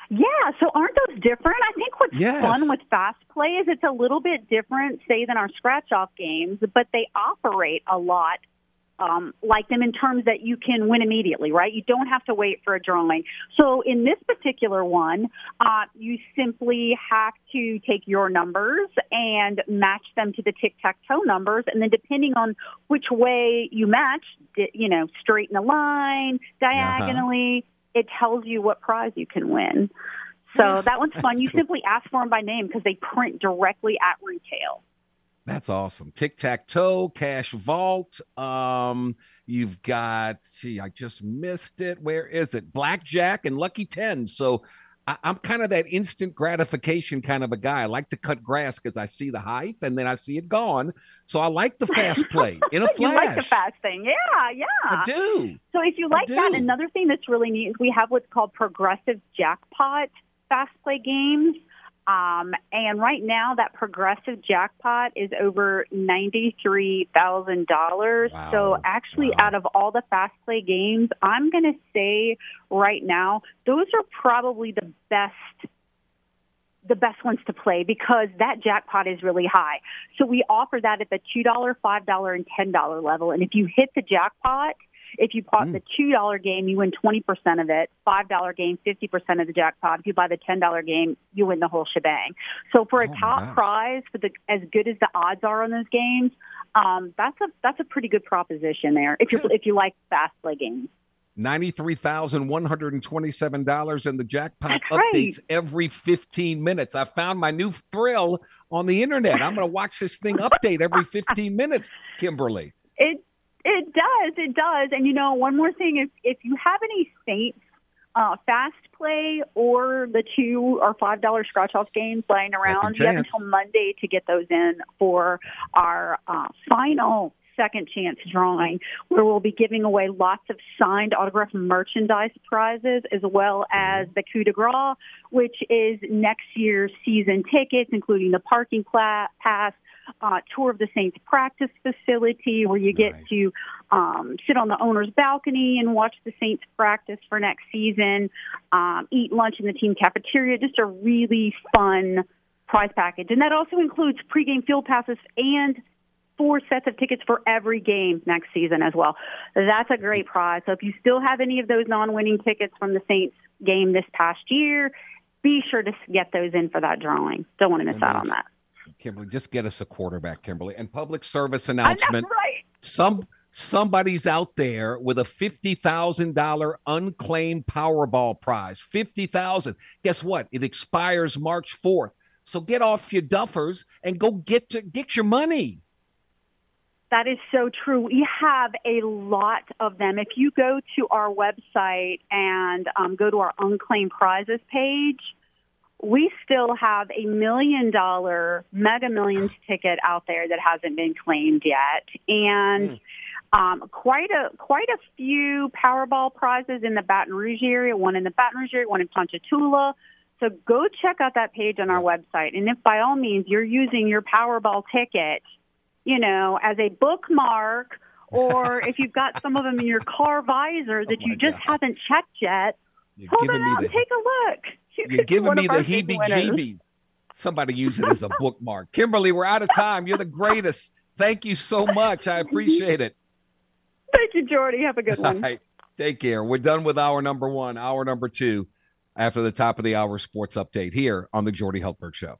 Yeah, so aren't those different? I think what's yes. fun with fast play is it's a little bit different, say, than our scratch off games, but they operate a lot um, like them in terms that you can win immediately, right? You don't have to wait for a drawing. So in this particular one, uh, you simply have to take your numbers and match them to the tic tac toe numbers, and then depending on which way you match, you know, straight in a line, diagonally, uh-huh. it tells you what prize you can win. So that one's fun. You cool. simply ask for them by name because they print directly at retail. That's awesome. Tic tac toe, cash vault. Um, you've got, gee, I just missed it. Where is it? Blackjack and Lucky 10. So I, am kind of that instant gratification kind of a guy. I like to cut grass because I see the height and then I see it gone. So I like the fast play in a flash. you like the fast thing. Yeah, yeah. I do. So if you like that, another thing that's really neat is we have what's called progressive jackpot fast play games. Um, and right now, that progressive jackpot is over ninety-three thousand wow. dollars. So, actually, wow. out of all the fast play games, I'm going to say right now those are probably the best the best ones to play because that jackpot is really high. So we offer that at the $2, $5, and $10 level. And if you hit the jackpot, if you bought mm. the two dollar game, you win twenty percent of it. Five dollar game, fifty percent of the jackpot. If you buy the ten dollar game, you win the whole shebang. So for a oh, top prize, for the as good as the odds are on those games, um, that's a that's a pretty good proposition there. If you if you like fast play games. Ninety-three thousand one hundred and twenty-seven dollars, and the jackpot That's updates right. every fifteen minutes. I found my new thrill on the internet. I'm going to watch this thing update every fifteen minutes, Kimberly. It it does. It does. And you know, one more thing: if if you have any Saints uh, fast play or the two or five dollar scratch off games lying around, you have until Monday to get those in for our uh, final second chance drawing where we'll be giving away lots of signed autograph merchandise prizes as well as the coup de grace, which is next year's season tickets, including the parking pass, uh, tour of the Saints practice facility where you get nice. to um, sit on the owner's balcony and watch the Saints practice for next season, um, eat lunch in the team cafeteria. Just a really fun prize package. And that also includes pregame field passes and four sets of tickets for every game next season as well. That's a great prize. So if you still have any of those non-winning tickets from the Saints game this past year, be sure to get those in for that drawing. Don't want to miss out on that. Kimberly, just get us a quarterback, Kimberly. And public service announcement. right. Some somebody's out there with a $50,000 unclaimed Powerball prize. 50,000. Guess what? It expires March 4th. So get off your duffers and go get to, get your money. That is so true. We have a lot of them. If you go to our website and um, go to our unclaimed prizes page, we still have a million dollar mega millions ticket out there that hasn't been claimed yet. And mm um, quite a quite a few Powerball prizes in the Baton Rouge area, one in the Baton Rouge area, one in Ponchatoula. So go check out that page on our website, and if by all means you're using your Powerball ticket, you know, as a bookmark, or if you've got some of them in your car visor that oh you just God. haven't checked yet, you're pull them out the, and take a look. You are giving me the heebie-jeebies. Somebody use it as a bookmark. Kimberly, we're out of time. You're the greatest. Thank you so much. I appreciate it. Thank you, Jordy. Have a good one. Right. Take care. We're done with hour number one, hour number two, after the top of the hour sports update here on the Jordy Hultberg Show.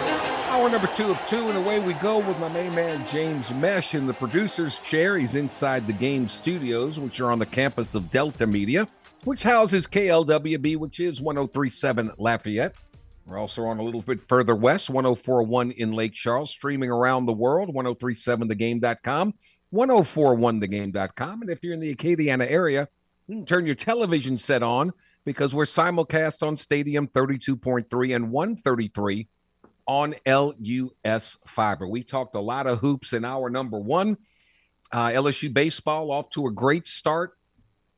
Hour number two of two, and away we go with my main man, James Mesh, in the producer's chair. He's inside the game studios, which are on the campus of Delta Media, which houses KLWB, which is 1037 Lafayette. We're also on a little bit further west, 1041 in Lake Charles, streaming around the world, 1037thegame.com, 1041thegame.com. And if you're in the Acadiana area, turn your television set on because we're simulcast on Stadium 32.3 and 133 on LUS Fiber. We talked a lot of hoops in our number one. Uh, LSU baseball off to a great start.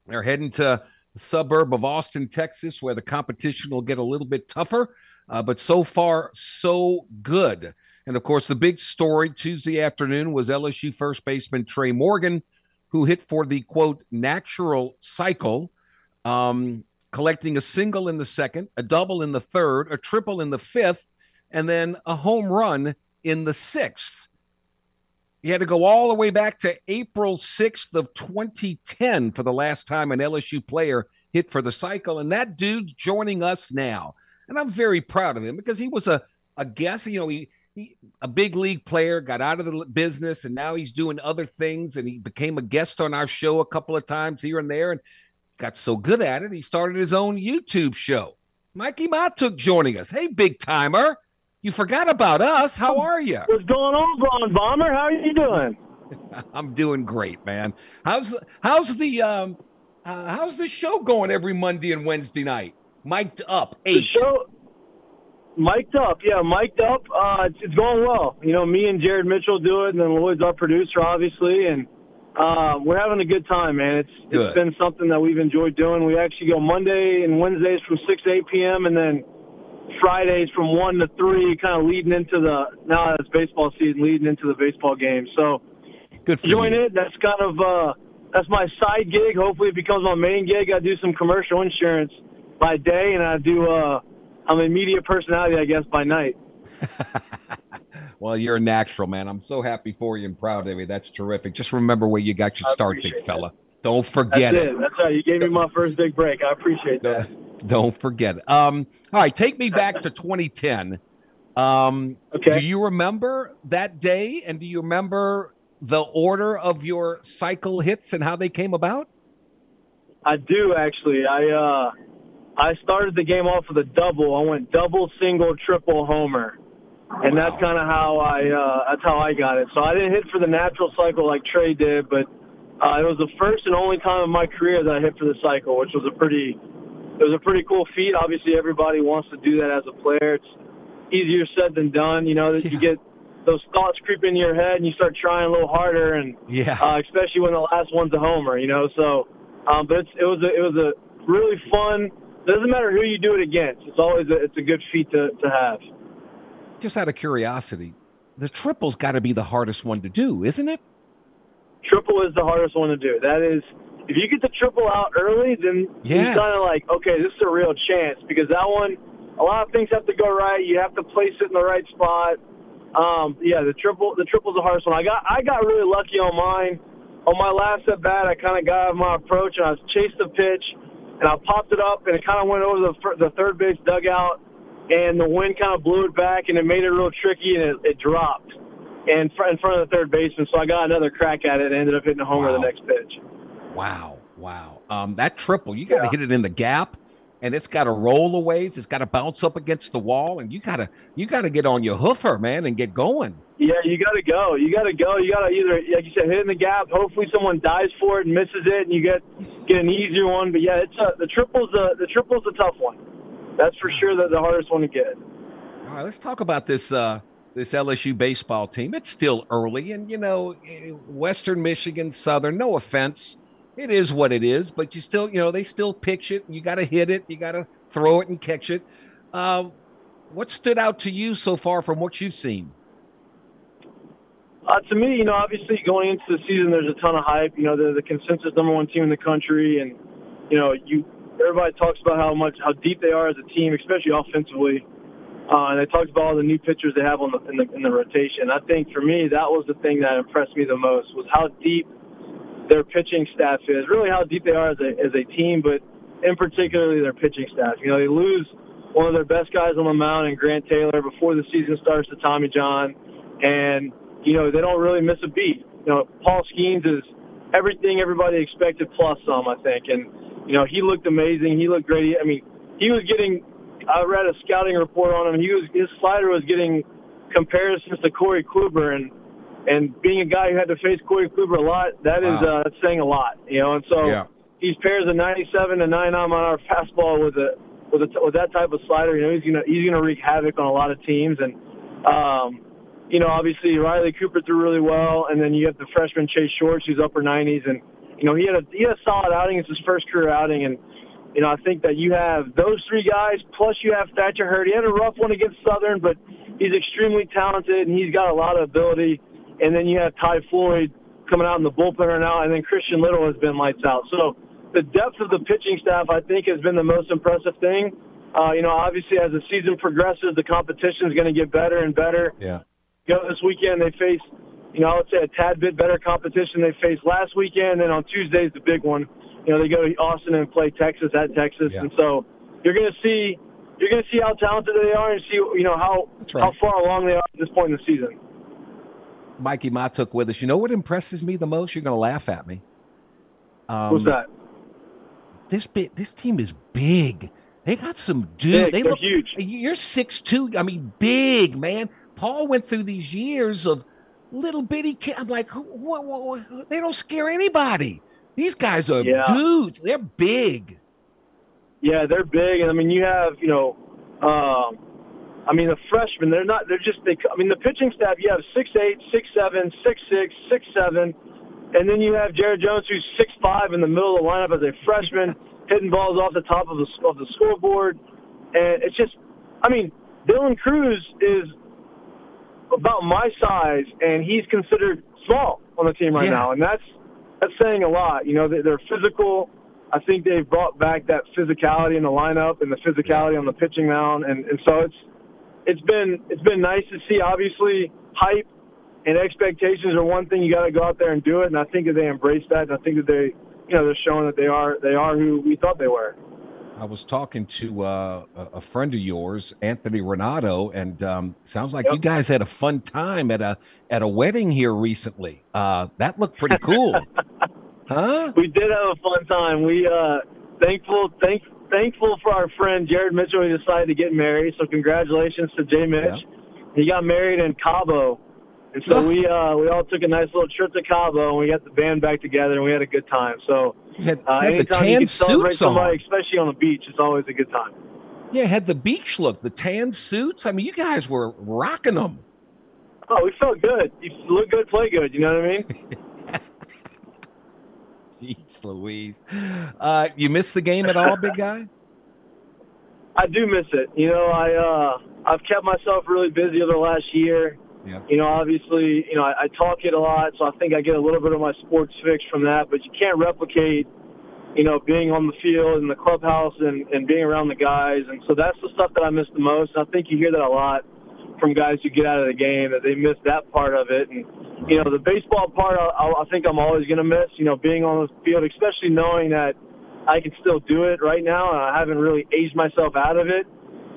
They're heading to the suburb of Austin, Texas, where the competition will get a little bit tougher. Uh, but so far, so good. And of course, the big story Tuesday afternoon was LSU first baseman Tre' Morgan, who hit for the quote natural cycle. Um, collecting a single in the second, a double in the third, a triple in the fifth, and then a home run in the sixth. He had to go all the way back to April 6th of 2010 for the last time an LSU player hit for the cycle. And that dude's joining us now. And I'm very proud of him because he was a, a guest. You know, he, he a big league player, got out of the business, and now he's doing other things. And he became a guest on our show a couple of times here and there. And got so good at it, he started his own YouTube show. Mikie Mahtook joining us. Hey, big timer. You forgot about us. How are you? What's going on, Blonde Bomber? How are you doing? I'm doing great, man. How's the how's the um uh, how's the show going every Monday and Wednesday night? Mic'd up, eight. The show mic'd up, yeah, mic'd up. Uh, it's, it's going well. You know, me and Jared Mitchell do it, and then Lloyd's our producer, obviously, and uh, we're having a good time, man. It's good. it's been something that we've enjoyed doing. We actually go Monday and Wednesdays from six to eight p.m. and then Fridays from one to three, kind of leading into the now it's baseball season, leading into the baseball game. So good for join you. it. That's kind of uh, that's my side gig. Hopefully, it becomes my main gig. I do some commercial insurance by day, and I do. Uh, I'm a media personality, I guess, by night. Well, you're a natural, man. I'm so happy for you and proud of you. That's terrific. Just remember where you got your start, big fella. Don't forget That's it. it. That's right. You gave me my first big break. I appreciate that. Don't forget it. Um, all right, take me back to 2010. Um, okay. Do you remember that day, and do you remember the order of your cycle hits and how they came about? I do actually. I uh, I started the game off with a double. I went double, single, triple, homer and wow. that's kind of how I uh, that's how I got it. So I didn't hit for the natural cycle like Tre' did, but uh, it was the first and only time in my career that I hit for the cycle, which was a pretty it was a pretty cool feat. Obviously, everybody wants to do that as a player. It's easier said than done. You know that yeah. you get those thoughts creep into your head and you start trying a little harder, and yeah, uh, especially when the last one's a homer. You know, so um, but it's, it was a, it was a really fun. Doesn't matter who you do it against. It's always a, it's a good feat to, to have just out of curiosity, the triple's got to be the hardest one to do, isn't it? Triple is the hardest one to do. That is if you get the triple out early, then Yes. it's kind of like, okay, this is a real chance because that one, a lot of things have to go right. You have to place it in the right spot. Um, yeah, the triple, the triple's the hardest one. I got, I got really lucky on mine. On my last at bat, I kind of got out of my approach and I chased the pitch, and I popped it up, and it kind of went over the the third base dugout, and the wind kind of blew it back, and it made it real tricky, and it, it dropped, and in front of the third baseman. So I got another crack at it, and ended up hitting a homer Wow. the next pitch. Wow, wow. Um, that triple, you got to Yeah. hit it in the gap, and it's got to roll away. It's got to bounce up against the wall, and you got to you got to get on your hoofer, man, and get going. Yeah, you got to go. You got to go. You got to either, like you said, hit in the gap. Hopefully, someone dives for it and misses it, and you get get an easier one. But yeah, it's a, the triple's a the triple's a tough one. That's for sure. The, the hardest one to get. All right, let's talk about this uh, this LSU baseball team. It's still early, and you know, eh, Western Michigan, Southern. No offense, it is what it is, but you still, you know, they still pitch it. You got to hit it. You got to throw it and catch it. Uh, what stood out to you so far from what you've seen? Uh, to me, you know, obviously going into the season, there's a ton of hype. You know, they're the consensus number one team in the country, and you know, you everybody talks about how much how deep they are as a team, especially offensively. Uh, and they talked about all the new pitchers they have on the in, the in the rotation. I think for me, that was the thing that impressed me the most was how deep their pitching staff is. Really, how deep they are as a as a team, but in particularly their pitching staff. You know, they lose one of their best guys on the mound in Grant Taylor before the season starts to Tommy John, and you know they don't really miss a beat. You know, Paul Skenes is everything everybody expected plus some, I think, and you know he looked amazing. He looked great. I mean, he was getting. I read a scouting report on him. He was his slider was getting comparisons to Corey Kluber, and and being a guy who had to face Corey Kluber a lot, that is Wow. uh, saying a lot, you know. And so Yeah. these pairs of 97 and 99 mile an hour fastball with a with a with that type of slider, you know, he's gonna he's gonna wreak havoc on a lot of teams. And um, you know, obviously Riley Cooper threw really well, and then you have the freshman Chase Shores, who's upper 90s, and you know he had a he had a solid outing. It's his first career outing, and you know I think that you have those three guys plus you have Thatcher Hurd. He had a rough one against Southern, but he's extremely talented and he's got a lot of ability. And then you have Ty Floyd coming out in the bullpen right now, and then Christian Little has been lights out. So the depth of the pitching staff, I think, has been the most impressive thing. Uh, you know, obviously, as the season progresses, the competition is going to get better and better. Yeah. You know, this weekend they face, you know, I would say a tad bit better competition they faced last weekend. And on Tuesday's the big one. You know, they go to Austin and play Texas at Texas, Yeah. and so you're going to see you're going to see how talented they are and see you know how right. how far along they are at this point in the season. Mikie Mahtook with us. You know what impresses me the most? You're going to laugh at me. Um, What's that? This bit, this team is big. They got some dude. Big. They look huge. You're six two. I mean, big man. Paul went through these years of little bitty kid. I'm like, what, what, what- they don't scare anybody. These guys are Yeah. dudes. They're big. Yeah, they're big, and I mean, you have you know, um, I mean, the freshmen. They're not. They're just. They. I mean, the pitching staff. You have six eight, six seven, six six, six seven, and then you have Jared Jones, who's six five in the middle of the lineup as a freshman, hitting balls off the top of the of the scoreboard, and it's just. I mean, Dylan Crews is about my size, and he's considered small on the team right Yeah. now, and that's that's saying a lot. You know, they- they're physical. I think they've brought back that physicality in the lineup and the physicality on the pitching mound, and, and so it's it's been it's been nice to see. Obviously, hype and expectations are one thing. You got to go out there and do it, and I think that they embrace that, and I think that they you know they're showing that they are they are who we thought they were. I was talking to uh, a friend of yours, Anthony Ranaudo, and um, sounds like Yep. you guys had a fun time at a at a wedding here recently. Uh, that looked pretty cool, huh? we did have a fun time. We uh thankful thank thankful for our friend Jared Mitchell who decided to get married. So congratulations to Jay Mitch. He got married in Cabo. And so we uh we all took a nice little trip to Cabo and we got the band back together and we had a good time. So had, uh, had the anytime you tan can celebrate suits on. especially on the beach, it's always a good time. Yeah, had the beach look, the tan suits. I mean, you guys were rocking them. Oh, we felt good. You look good, play good. You know what I mean? Jeez, Louise. Uh, you missed the game at all, big guy? I do miss it. You know, I uh, I've kept myself really busy over the last year. Yeah. You know, obviously, you know, I, I talk it a lot, so I think I get a little bit of my sports fix from that. But you can't replicate, you know, being on the field in the clubhouse and, and being around the guys. And so that's the stuff that I miss the most. And I think you hear that a lot from guys who get out of the game that they miss that part of it. And you know, the baseball part, I, I think I'm always going to miss. You know, being on the field, especially knowing that I can still do it right now, and I haven't really aged myself out of it.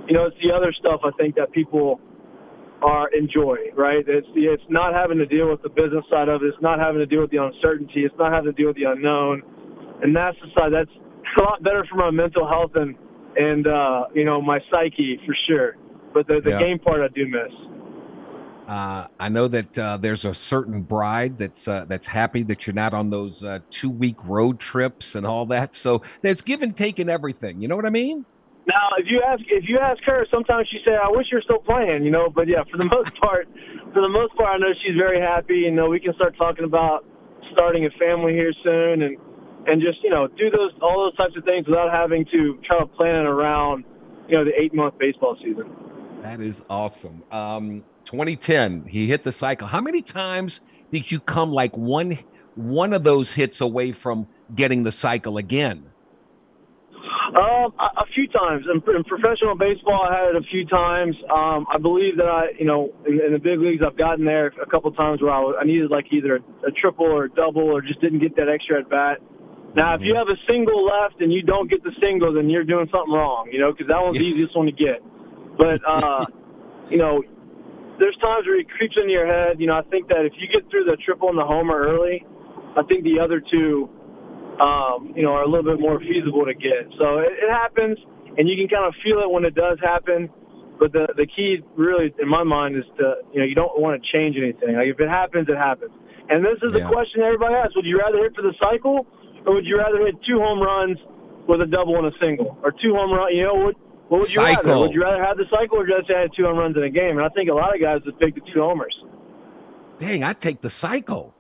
You know, it's the other stuff I think that people are enjoy, right? It's it's not having to deal with the business side of it. It's not having to deal with the uncertainty. It's not having to deal with the unknown, and that's the side that's a lot better for my mental health and and uh, you know my psyche for sure. But the the Yeah. game part I do miss. Uh, I know that uh, there's a certain bride that's uh, that's happy that you're not on those uh, two week road trips and all that. So there's give and take in everything. You know what I mean? Now, if you ask if you ask her, sometimes she say, "I wish you're still playing," you know. But yeah, for the most part, for the most part, I know she's very happy. You know, we can start talking about starting a family here soon, and and just you know do those all those types of things without having to try to plan it around, you know, the eight month baseball season. That is awesome. Um, 2010, he hit the cycle. How many times did you come like one one of those hits away from getting the cycle again? Um, a, a few times in, in professional baseball, I had it a few times. Um, I believe that I, you know, in, in the big leagues, I've gotten there a couple times where I, was, I needed like either a, a triple or a double, or just didn't get that extra at bat. Now, if you have a single left and you don't get the single, then you're doing something wrong, you know, because that one's the easiest one to get. But uh, you know, there's times where it creeps into your head. You know, I think that if you get through the triple and the homer early, I think the other two, um, you know, are a little bit more feasible to get. So it, it happens, and you can kind of feel it when it does happen. But the the key, really, in my mind, is to you know you don't want to change anything. Like if it happens, it happens. And this is the Yeah. question everybody asks: Would you rather hit for the cycle, or would you rather hit two home runs with a double and a single, or two home run? You know what? What would you rather? Would you rather have the cycle, or just you rather say I had two home runs in a game? And I think a lot of guys would pick the two homers. Dang, I take the cycle.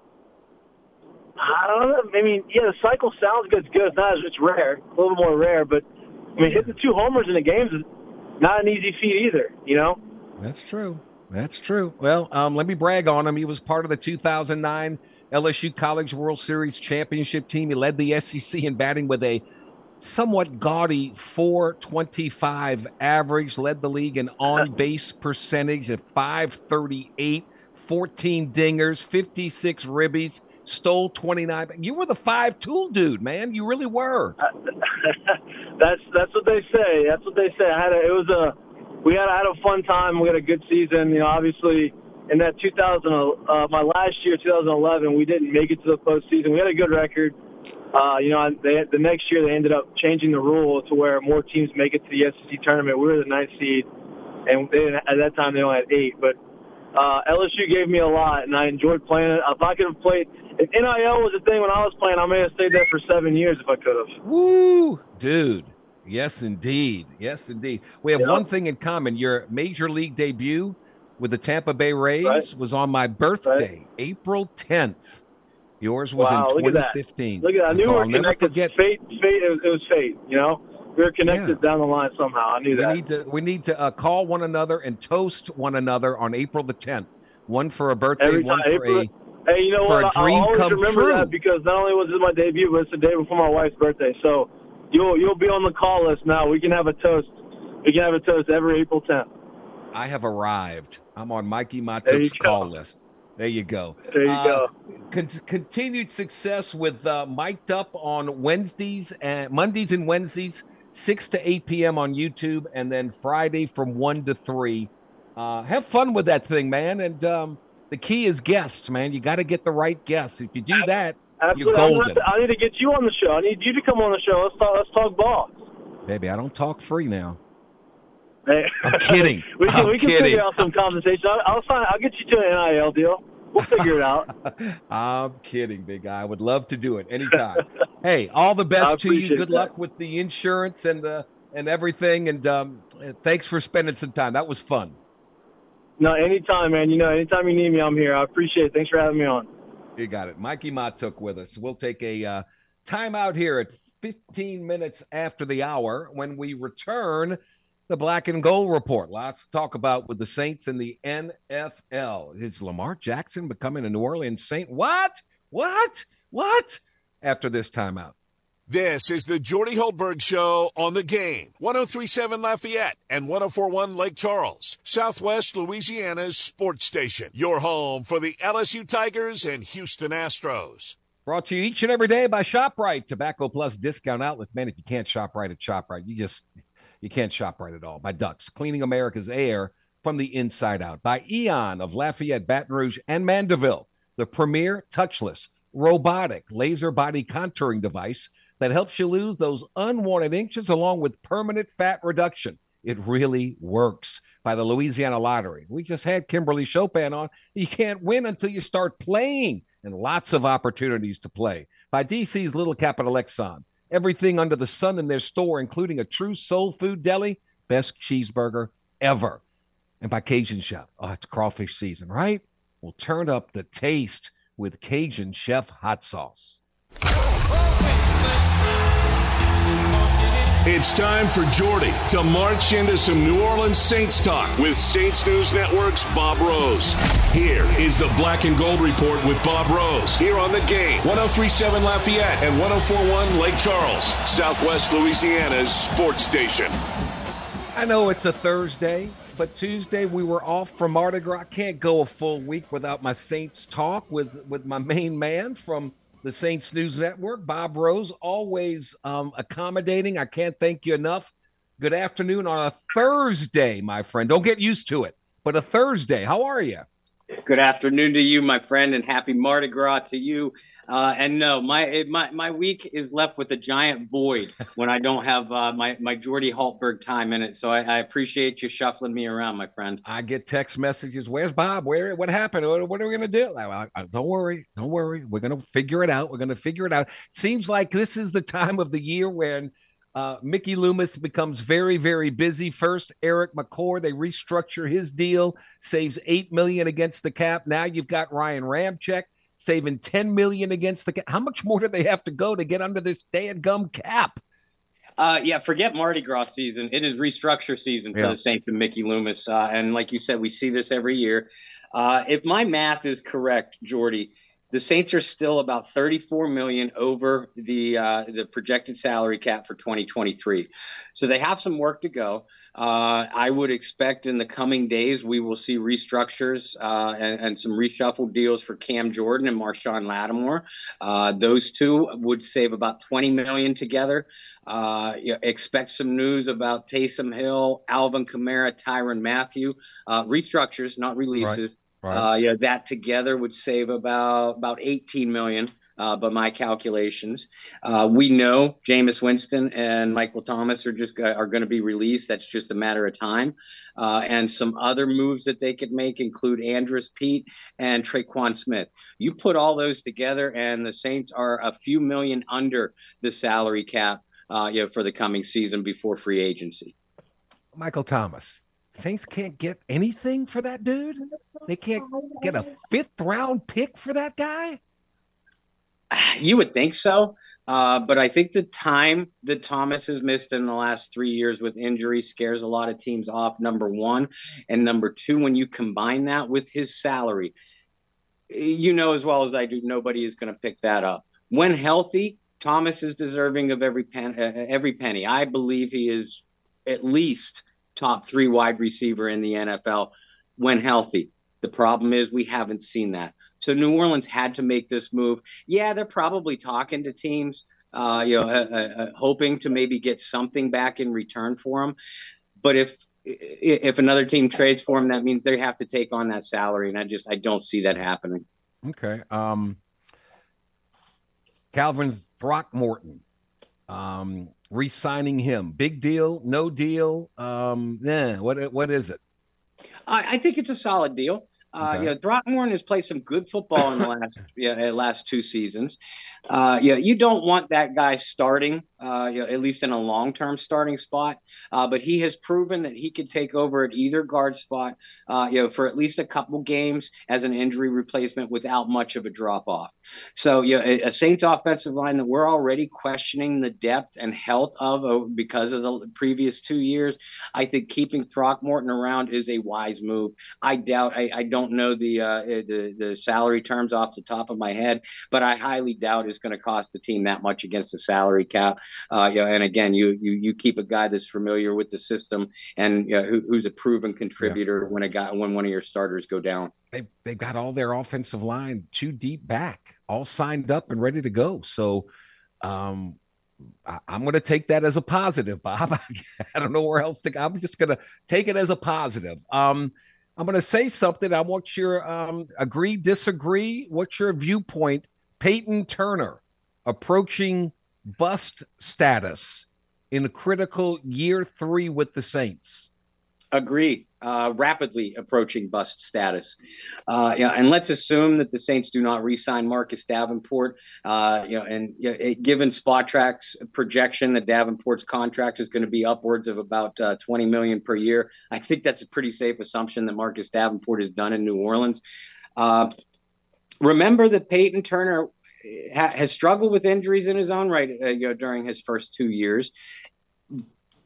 I don't know. I mean, yeah, the cycle sounds good. It's good. It's not. It's rare. A little more rare, but I mean, hitting two homers in a game is not an easy feat either. You know. That's true. That's true. Well, um, let me brag on him. He was part of the 2009 LSU College World Series championship team. He led the SEC in batting with a somewhat gaudy 425 average, led the league in on base percentage at 538, 14 dingers, 56 ribbies, stole 29. You were the five tool dude, man. You really were. that's that's what they say. That's what they say. I had a, it was a we had I had a fun time. We had a good season. You know, obviously in that 2000 uh, my last year 2011 we didn't make it to the postseason. We had a good record. Uh, you know, they the next year they ended up changing the rule to where more teams make it to the SEC tournament. We were the ninth seed, and they at that time they only had eight. But uh, LSU gave me a lot, and I enjoyed playing it. If I could have played, if NIL was a thing when I was playing, I may have stayed there for seven years if I could have. Woo, dude. Yes, indeed. Yes, indeed. We have Yeah. one thing in common. Your major league debut with the Tampa Bay Rays Right. was on my birthday, April 10th. Yours was Wow, in look at that. 2015. Look at that. I knew So we were I'll connected. Fate, fate. It was, it was fate. You know, we were connected Yeah. down the line somehow. I knew We that. need to we need to uh, call one another and toast one another on April the 10th. One for a birthday, Every one time- for April- a Hey, you know what? I'll always come remember true. that because not only was it my debut, but it's the day before my wife's birthday. So you'll you'll be on the call list now. We can have a toast. We can have a toast every April 10th. I have arrived. I'm on Mikie Mahtook's go. call list. There you go. There you Uh, go. con- continued success with uh, mic'd up on Wednesdays and Mondays and Wednesdays, six to eight p.m. on YouTube, and then Friday from one to three. Uh, have fun with that thing, man. And um, the key is guests, man. You got to get the right guests. If you do that, you're I'm golden, to- I need to get you on the show. I need you to come on the show. Let's talk. Let's talk ball. baby. I don't talk free now. I'm kidding. we can I'm we can kidding. figure out some compensation. I'll, I'll sign. I'll get you to an NIL deal. We'll figure it out. I'm kidding, big guy. I would love to do it anytime. hey, all the best to you. Good that. luck with the insurance and uh, and everything. And um, thanks for spending some time. That was fun. No, anytime, man. You know, anytime you need me, I'm here. I appreciate it. Thanks for having me on. You got it. Mikie Mahtook with us. We'll take a uh, timeout here at 15 minutes after the hour. When we return, The black and gold report. Lots to talk about with the Saints and the NFL. Is Lamar Jackson becoming a New Orleans Saint? What? What? What? After this timeout. This is the Jordy Hultberg Show on the game. 1037 Lafayette and 1041 Lake Charles, Southwest Louisiana's sports station. Your home for the LSU Tigers and Houston Astros. Brought to you each and every day by ShopRite, Tobacco Plus discount outlets. Man, if you can't shop right at ShopRite, you just you can't shop right at all. By Ducks, cleaning America's air from the inside out. By Eon of Lafayette, Baton Rouge, and Mandeville, the premier touchless robotic laser body contouring device that helps you lose those unwanted inches along with permanent fat reduction. It really works by the Louisiana Lottery. We just had Kimberly Chopin on. You can't win until you start playing, and lots of opportunities to play. By DC's Little Capital Exxon. Everything under the sun in their store, including a true soul food deli, best cheeseburger ever. And by Cajun Chef. Oh, it's crawfish season, right? We'll turn up the taste with Cajun Chef hot sauce. It's time for Jordy to march into some New Orleans Saints talk with Saints News Network's Bob Rose. Here is the Black and Gold Report with Bob Rose here on the game 1037 Lafayette and 1041 Lake Charles, Southwest Louisiana's sports station. I know it's a Thursday, but Tuesday we were off from Mardi Gras. I can't go a full week without my Saints talk with, with my main man from the Saints News Network, Bob Rose, always um, accommodating. I can't thank you enough. Good afternoon on a Thursday, my friend. Don't get used to it, but a Thursday. How are you? Good afternoon to you, my friend, and happy Mardi Gras to you. Uh, and no, my my my week is left with a giant void when I don't have uh, my my Jordy Hultberg time in it. So I, I, appreciate you shuffling me around, my friend. I get text messages. Where's Bob? Where? What happened? What, what are we gonna do? Like, don't worry, don't worry. We're gonna figure it out. We're gonna figure it out. Seems like this is the time of the year when. Uh, Mickey Loomis becomes very, very busy. First, Erik McCoy, they restructure his deal, saves eight million against the cap. Now you've got Ryan Ramczyk saving 10 million against the cap. How much more do they have to go to get under this gum cap? Uh, yeah, forget Mardi Gras season. It is restructure season for yeah. the Saints and Mickey Loomis. Uh, and like you said, we see this every year. Uh, if my math is correct, Jordy, the Saints are still about 34 million over the uh, the projected salary cap for 2023. So they have some work to go. Uh, I would expect in the coming days we will see restructures uh, and, and, some reshuffled deals for Cam Jordan and Marshon Lattimore. Uh, those two would save about 20 million together. Uh, expect some news about Taysom Hill, Alvin Kamara, Tyrann Mathieu. Uh, restructures, not releases. Right. Right. Uh, yeah, that together would save about about 18 million uh, by my calculations. Uh, we know Jameis Winston and Michael Thomas are just are going to be released. That's just a matter of time. Uh, and some other moves that they could make include Andrus Peat and Tre'Quan Smith. You put all those together, and the Saints are a few million under the salary cap, uh, you know, for the coming season before free agency. Michael Thomas. Saints can't get anything for that dude. They can't get a fifth round pick for that guy. You would think so. Uh, but I think the time that Thomas has missed in the last three years with injury scares a lot of teams off, number one. And number two, when you combine that with his salary, you know as well as I do, nobody is going to pick that up. When healthy, Thomas is deserving of every pen, uh, every penny. I believe he is at least top three wide receiver in the NFL when healthy. The problem is we haven't seen that. So New Orleans had to make this move. Yeah, they're probably talking to teams, uh, you know, uh, uh, uh, hoping to maybe get something back in return for him. But if if another team trades for him, that means they have to take on that salary, and I just I don't see that happening. Okay. Um, Calvin Throckmorton, um, re-signing him, big deal, no deal. Um, yeah, what what is it? I, I think it's a solid deal. Uh, okay. You know, Throckmorton has played some good football in the last yeah, last two seasons. Uh, yeah, you don't want that guy starting, uh, you know, at least in a long term starting spot. Uh, but he has proven that he could take over at either guard spot, uh, you know, for at least a couple games as an injury replacement without much of a drop off. So, you know, a, a Saints offensive line that we're already questioning the depth and health of uh, because of the previous two years. I think keeping Throckmorton around is a wise move. I doubt. I, I don't know the uh, the the salary terms off the top of my head, but I highly doubt it's going to cost the team that much against the salary cap. Uh, you know, and again, you you you keep a guy that's familiar with the system and you know, who, who's a proven contributor yeah. when a guy when one of your starters go down. They've they've got all their offensive line two deep back, all signed up and ready to go. So. Um, I, am going to take that as a positive, Bob. I don't know where else to go. I'm just going to take it as a positive. Um, I'm going to say something. I want your um, agree, disagree. What's your viewpoint? Peyton Turner approaching bust status in a critical year three with the Saints. Agree. Uh, rapidly approaching bust status. Uh, yeah, and let's assume that the Saints do not re-sign Marcus Davenport. Uh, you know, and you know, given Spotrac's projection that Davenport's contract is going to be upwards of about uh, 20 million per year, I think that's a pretty safe assumption that Marcus Davenport is done in New Orleans. Uh, remember that Peyton Turner ha- has struggled with injuries in his own right uh, you know, during his first two years.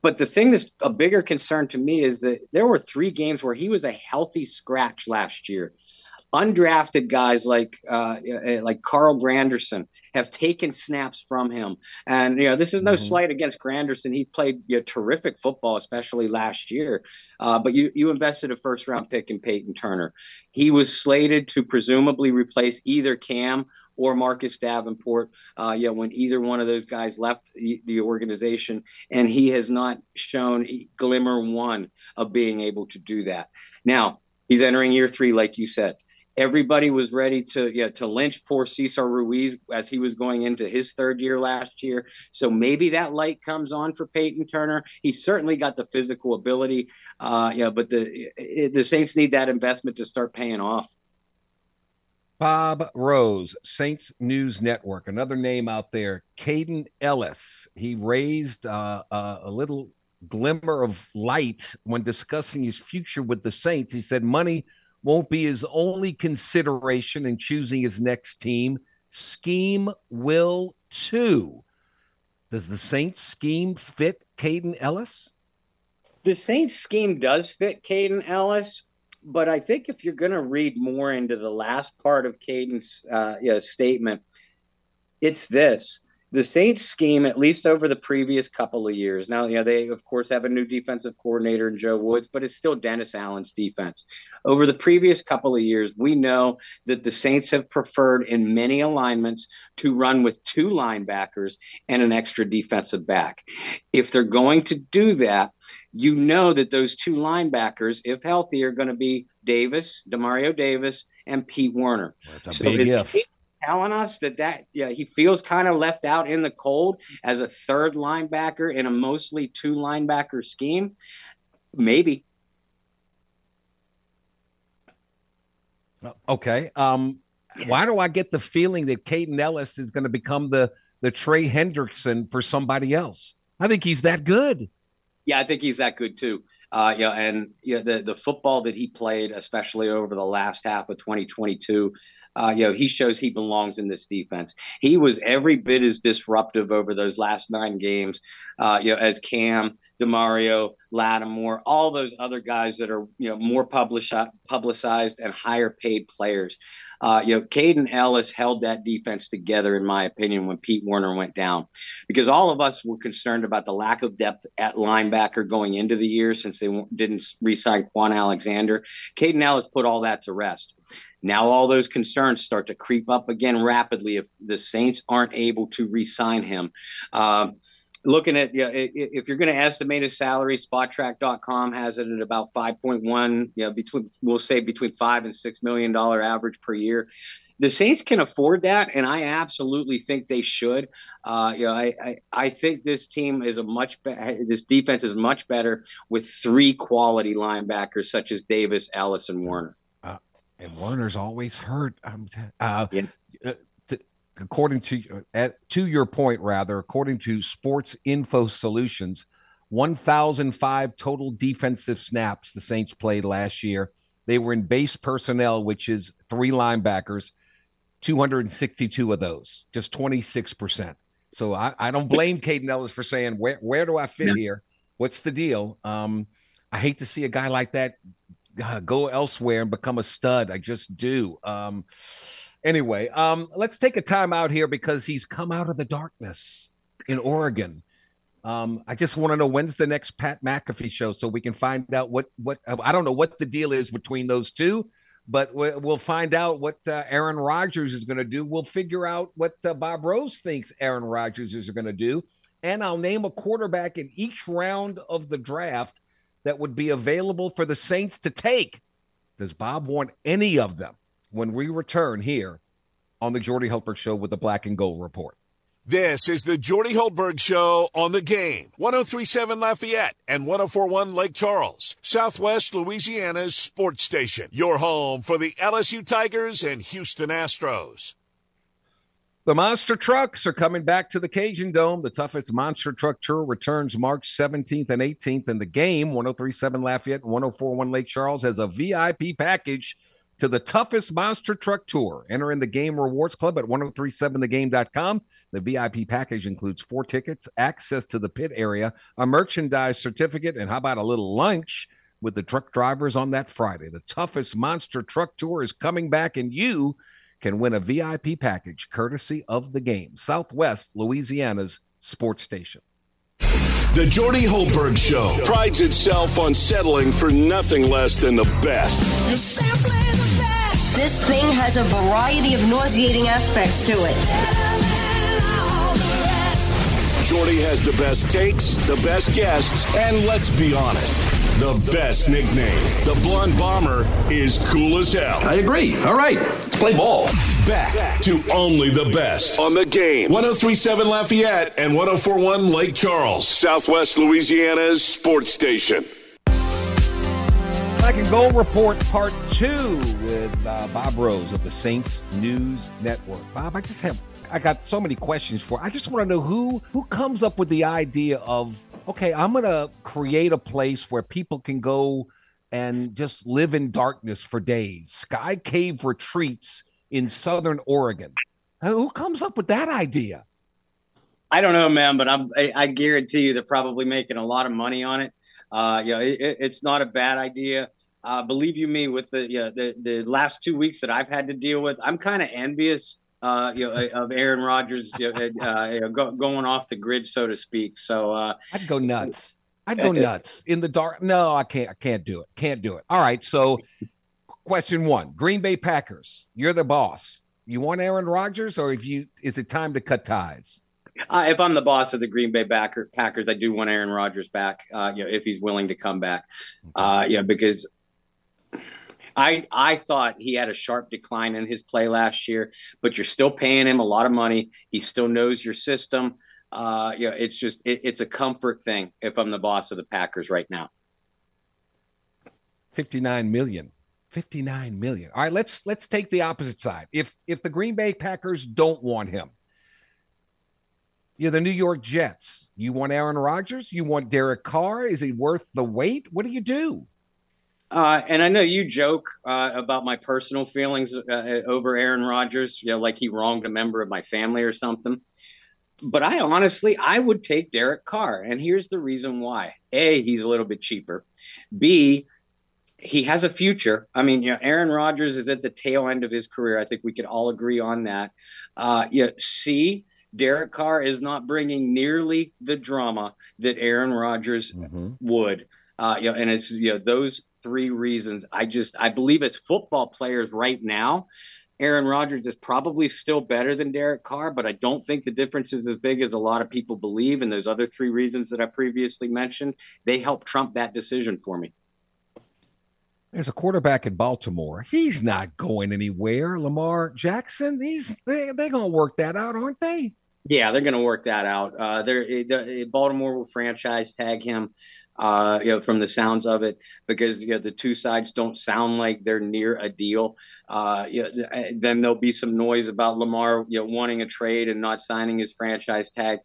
But the thing that's a bigger concern to me is that there were three games where he was a healthy scratch last year. Undrafted guys like uh, uh like Carl Granderson have taken snaps from him, and you know this is no mm-hmm. slight against Granderson. He played you know, terrific football, especially last year. Uh, but you you invested a first round pick in Peyton Turner. He was slated to presumably replace either Cam or Marcus Davenport, uh, yeah, when either one of those guys left the organization, and he has not shown glimmer one of being able to do that. Now he's entering year three, like you said. Everybody was ready to yeah to lynch poor Cesar Ruiz as he was going into his third year last year. So maybe that light comes on for Peyton Turner. He certainly got the physical ability, uh, yeah, but the the Saints need that investment to start paying off. Bob Rose, Saints News Network, another name out there. Kaden Elliss. He raised uh, uh, a little glimmer of light when discussing his future with the Saints. He said money won't be his only consideration in choosing his next team. Scheme will too. Does the Saints scheme fit Kaden Elliss? The Saints scheme does fit Kaden Elliss but I think if you're going to read more into the last part of Kaden's uh, you know, statement, it's this. The Saints scheme, at least over the previous couple of years, now, you know, they, of course, have a new defensive coordinator in Joe Woods, but it's still Dennis Allen's defense. Over the previous couple of years, we know that the Saints have preferred in many alignments to run with two linebackers and an extra defensive back. If they're going to do that, you know that those two linebackers, if healthy, are going to be Davis, Demario Davis, and Pete Werner. That's a so big if. Telling us that that yeah he feels kind of left out in the cold as a third linebacker in a mostly two linebacker scheme, maybe. Okay. Um, why do I get the feeling that Kaden Elliss is going to become the the Trey Hendrickson for somebody else? I think he's that good. Yeah, I think he's that good too. Uh, yeah, and yeah, the the football that he played, especially over the last half of 2022, uh, you know, he shows he belongs in this defense. He was every bit as disruptive over those last nine games, uh, you know, as Cam, Demario, Lattimore, all those other guys that are you know more publicized and higher paid players. Uh, you know, Kaden Elliss held that defense together, in my opinion, when Pete Werner went down, because all of us were concerned about the lack of depth at linebacker going into the year since they didn't re-sign Kwon Alexander. Kaden Elliss put all that to rest. Now all those concerns start to creep up again rapidly if the Saints aren't able to re-sign him. Um, looking at yeah, if you're going to estimate a salary, Spotrac.com has it at about 5.1. Yeah, between we'll say between five and six million dollar average per year. The Saints can afford that, and I absolutely think they should. Uh, you know, I, I, I think this team is a much be- this defense is much better with three quality linebackers such as Davis, Elliss, and Werner. Uh, And Werner's always hurt. Um, uh, yeah. According to uh, at, to your point, rather, according to Sports Info Solutions, 1,005 total defensive snaps the Saints played last year. They were in base personnel, which is three linebackers, 262 of those, just 26%. So I, I don't blame Kaden Elliss for saying, where, where do I fit yeah. here? What's the deal? Um, I hate to see a guy like that uh, go elsewhere and become a stud. I just do. Um, anyway, um, let's take a time out here because he's come out of the darkness in Oregon. Um, I just want to know when's the next Pat McAfee show so we can find out what what I don't know what the deal is between those two, but we'll find out what uh, Aaron Rodgers is going to do. We'll figure out what uh, Bob Rose thinks Aaron Rodgers is going to do, and I'll name a quarterback in each round of the draft that would be available for the Saints to take. Does Bob want any of them when we return here on the Jordy Hultberg Show with the Black and Gold Report? This is the Jordy Hultberg Show on the game. 1037 Lafayette and 1041 Lake Charles, Southwest Louisiana's sports station. Your home for the LSU Tigers and Houston Astros. The monster trucks are coming back to the Cajun Dome. The toughest monster truck tour returns March 17th and 18th. And the game, 1037 Lafayette and 1041 Lake Charles, has a VIP package to the toughest monster truck tour. Enter in the game rewards club at 1037thegame.com. The VIP package includes four tickets, access to the pit area, a merchandise certificate, and how about a little lunch with the truck drivers on that Friday? The toughest monster truck tour is coming back, and you can win a VIP package courtesy of the game. Southwest Louisiana's sports station. The Jordy Hultberg Show prides itself on settling for nothing less than the best. You're the best. This thing has a variety of nauseating aspects to it. Jordy has the best takes, the best guests, and let's be honest, the best nickname. The Blonde Bomber is cool as hell. I agree. All right, let's play ball. Back to only the best on the game. 1037 Lafayette and 1041 Lake Charles, Southwest Louisiana's sports station. Black and Gold Report Part 2 with uh, Bob Rose of the Saints News Network. Bob, I just have I got so many questions for. I just want to know who who comes up with the idea of okay, I'm going to create a place where people can go and just live in darkness for days. Sky cave retreats in southern Oregon. Who comes up with that idea? I don't know, man, but I'm, I, I guarantee you they're probably making a lot of money on it. Uh, you know, it, it's not a bad idea. Uh, believe you me, with the, you know, the the last two weeks that I've had to deal with, I'm kind of envious uh, you know, of Aaron Rodgers you know, uh, you know, go, going off the grid, so to speak. So uh, I'd go nuts. I'd go nuts in the dark. No, I can't. I can't do it. Can't do it. All right. So, question one: Green Bay Packers. You're the boss. You want Aaron Rodgers, or if you is it time to cut ties? Uh, if I'm the boss of the Green Bay Packer, Packers, I do want Aaron Rodgers back. Uh, you know, if he's willing to come back, uh, you know, because I I thought he had a sharp decline in his play last year, but you're still paying him a lot of money. He still knows your system. Uh, you know, it's just it, it's a comfort thing if I'm the boss of the Packers right now. 59 million. 59 million. All right, let's let's take the opposite side. If if the Green Bay Packers don't want him, you're the New York Jets. You want Aaron Rodgers? You want Derek Carr? Is he worth the wait? What do you do? Uh, and I know you joke uh, about my personal feelings uh, over Aaron Rodgers, you know, like he wronged a member of my family or something. But I honestly, I would take Derek Carr. And here's the reason why A, he's a little bit cheaper. B, he has a future. I mean, you know, Aaron Rodgers is at the tail end of his career. I think we could all agree on that. Uh, yeah, C, Derek Carr is not bringing nearly the drama that Aaron Rodgers mm-hmm. would. Uh, you know, and it's you know those three reasons. I just I believe as football players right now, Aaron Rodgers is probably still better than Derek Carr, but I don't think the difference is as big as a lot of people believe. And those other three reasons that I previously mentioned, they help trump that decision for me. There's a quarterback in Baltimore. He's not going anywhere. Lamar Jackson. He's they they're gonna work that out, aren't they? Yeah, they're gonna work that out. Uh, they're, Baltimore will franchise tag him. Uh, you know, from the sounds of it, because you know the two sides don't sound like they're near a deal. Uh, you know, then there'll be some noise about Lamar, you know, wanting a trade and not signing his franchise tag.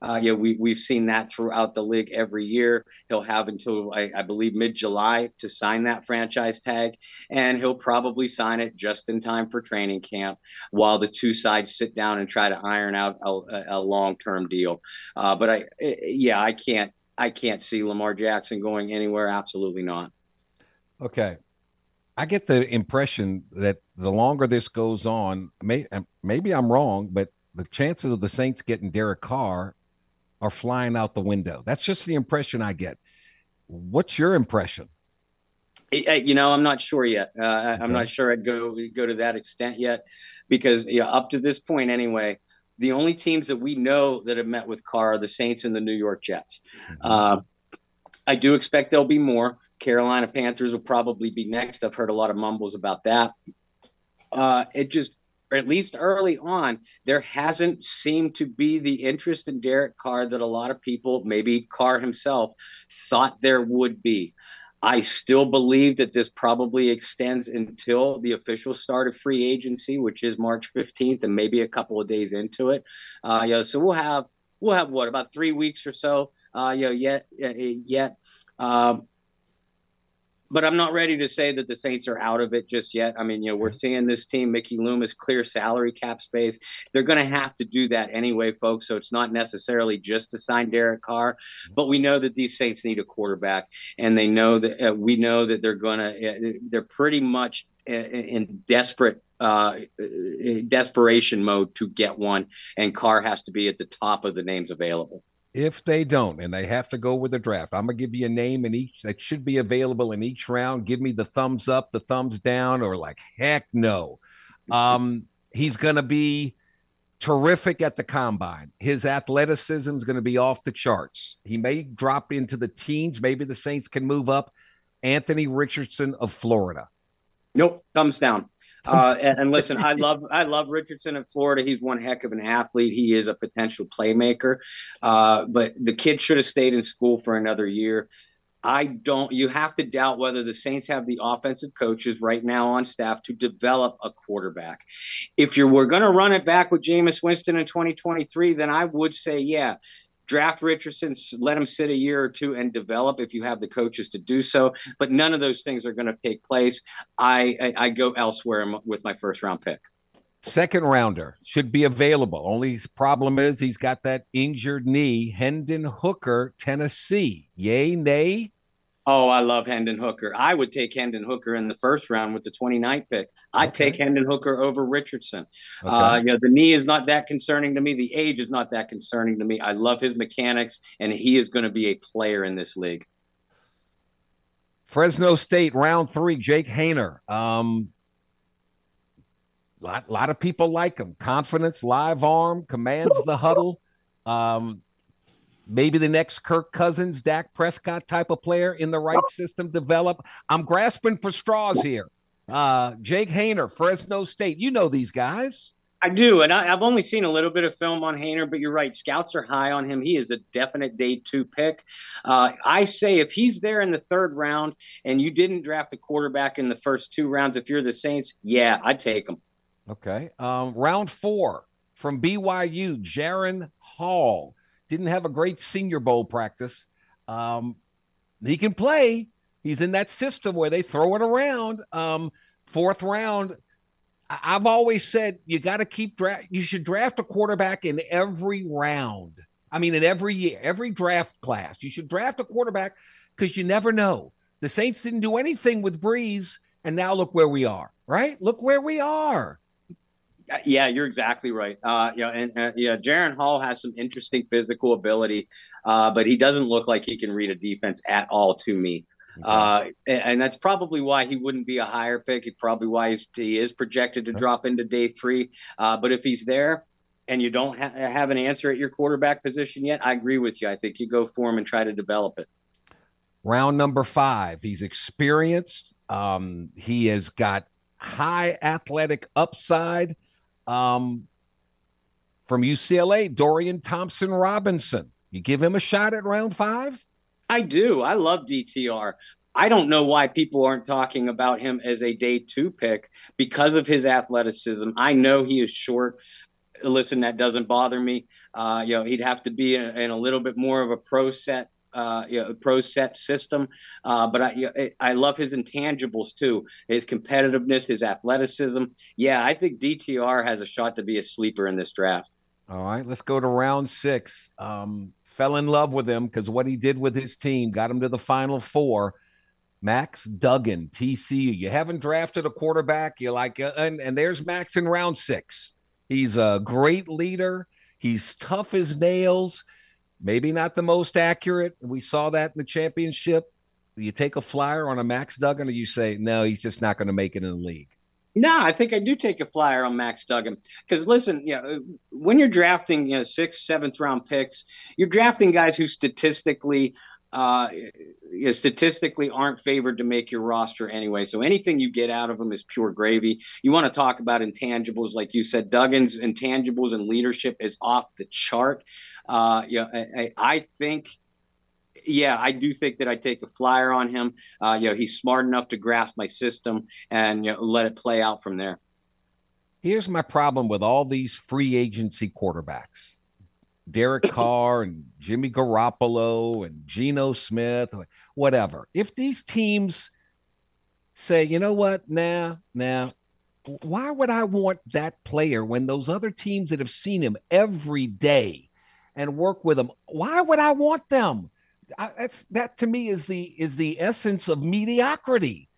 Uh, yeah, we we've seen that throughout the league every year. He'll have until I, I believe mid July to sign that franchise tag, and he'll probably sign it just in time for training camp, while the two sides sit down and try to iron out a, a long term deal. Uh, but I, yeah, I can't I can't see Lamar Jackson going anywhere. Absolutely not. Okay. I get the impression that the longer this goes on, may, maybe I'm wrong, but the chances of the Saints getting Derek Carr are flying out the window. That's just the impression I get. What's your impression? You know, I'm not sure yet. Uh, okay. I'm not sure I'd go go to that extent yet, because you know, up to this point anyway, the only teams that we know that have met with Carr are the Saints and the New York Jets. Mm-hmm. Uh, I do expect there'll be more. Carolina Panthers will probably be next. I've heard a lot of mumbles about that. Uh, it just or at least early on, there hasn't seemed to be the interest in Derek Carr that a lot of people, maybe Carr himself, thought there would be. I still believe that this probably extends until the official start of free agency, which is March 15th, and maybe a couple of days into it. Uh, you know, so we'll have we'll have what about three weeks or so. Uh, you know, yet yet. Um, but I'm not ready to say that the Saints are out of it just yet. I mean, you know, we're seeing this team, Mickey Loomis, clear salary cap space. They're going to have to do that anyway, folks. So it's not necessarily just to sign Derek Carr, but we know that these Saints need a quarterback, and they know that uh, we know that they're going to. Uh, they're pretty much uh, in desperate uh, desperation mode to get one, and Carr has to be at the top of the names available. If they don't, and they have to go with a draft, I'm gonna give you a name in each that should be available in each round. Give me the thumbs up, the thumbs down, or like heck no. Um, he's gonna be terrific at the combine. His athleticism is to be off the charts. He may drop into the teens. Maybe the Saints can move up. Anthony Richardson of Florida. Nope, thumbs down. Uh, and, and, listen, I love I love Richardson in Florida. He's one heck of an athlete. He is a potential playmaker. Uh, but the kid should have stayed in school for another year. I don't. You have to doubt whether the Saints have the offensive coaches right now on staff to develop a quarterback. If you were going to run it back with Jameis Winston in 2023, then I would say, yeah, draft Richardson, let him sit a year or two and develop if you have the coaches to do so. But none of those things are going to take place. I, I, I go elsewhere with my first round pick. Second rounder should be available. Only problem is he's got that injured knee. Hendon Hooker, Tennessee. Yay, nay? Oh, I love Hendon Hooker. I would take Hendon Hooker in the first round with the 29th pick. I'd okay. take Hendon Hooker over Richardson. Okay. Uh, you know, the knee is not that concerning to me. The age is not that concerning to me. I love his mechanics, and he is going to be a player in this league. Fresno State, round three, Jake Haener. Um, lot, lot of people like him. Confidence, live arm, commands the huddle. Um, maybe the next Kirk Cousins, Dak Prescott type of player in the right system develop. I'm grasping for straws here. Uh, Jake Haener, Fresno State. You know these guys. I do, and I, have only seen a little bit of film on Haener, but you're right. Scouts are high on him. He is a definite day two pick. Uh, I say if he's there in the third round and you didn't draft a quarterback in the first two rounds, if you're the Saints, yeah, I'd take him. Okay. Um, round four from BYU, Jaren Hall didn't have a great Senior Bowl practice. Um, he can play. He's in that system where they throw it around. Um, fourth round. I've always said you got to keep draft. You should draft a quarterback in every round. I mean, in every year, every draft class, you should draft a quarterback because you never know. The Saints didn't do anything with Brees, and now look where we are. Right? Look where we are. Yeah, you're exactly right. Uh, yeah, and uh, yeah, Jaren Hall has some interesting physical ability, uh, but he doesn't look like he can read a defense at all to me. Okay. Uh, and, and, that's probably why he wouldn't be a higher pick. It's probably why he is projected to drop into day three. Uh, but if he's there and you don't ha- have an answer at your quarterback position yet, I agree with you. I think you go for him and try to develop it. Round number five. He's experienced. Um, he has got high athletic upside. Um, from UCLA, Dorian Thompson Robinson. You give him a shot at round five? I do. I love DTR. I don't know why people aren't talking about him as a day two pick because of his athleticism. I know he is short. Listen, that doesn't bother me. Uh, you know, he'd have to be in, in a little bit more of a pro set uh, you know, pro set system. Uh, but I, you know, I love his intangibles too, his competitiveness, his athleticism. Yeah, I think DTR has a shot to be a sleeper in this draft. All right, let's go to round six. Um, fell in love with him because what he did with his team got him to the final four. Max Duggan, TCU. You haven't drafted a quarterback. You're like, uh, and, and there's Max in round six. He's a great leader. He's tough as nails. Maybe not the most accurate. We saw that in the championship. You take a flyer on a Max Duggan, or you say, no, he's just not going to make it in the league. No, I think I do take a flyer on Max Duggan because listen, you know, when you're drafting, you know, sixth, seventh round picks, you're drafting guys who statistically uh, you know, statistically aren't favored to make your roster anyway. So anything you get out of them is pure gravy. You want to talk about intangibles, like you said, Duggan's intangibles and leadership is off the chart. Uh, yeah, I, I think yeah, I do think that I take a flyer on him. Uh, you know, he's smart enough to grasp my system and you know, let it play out from there. Here's my problem with all these free agency quarterbacks. Derek Carr and Jimmy Garoppolo and Geno Smith, whatever. If these teams say, you know what, nah, nah, why would I want that player when those other teams that have seen him every day and work with them. why would I want them? I, that's that to me is the is the essence of mediocrity.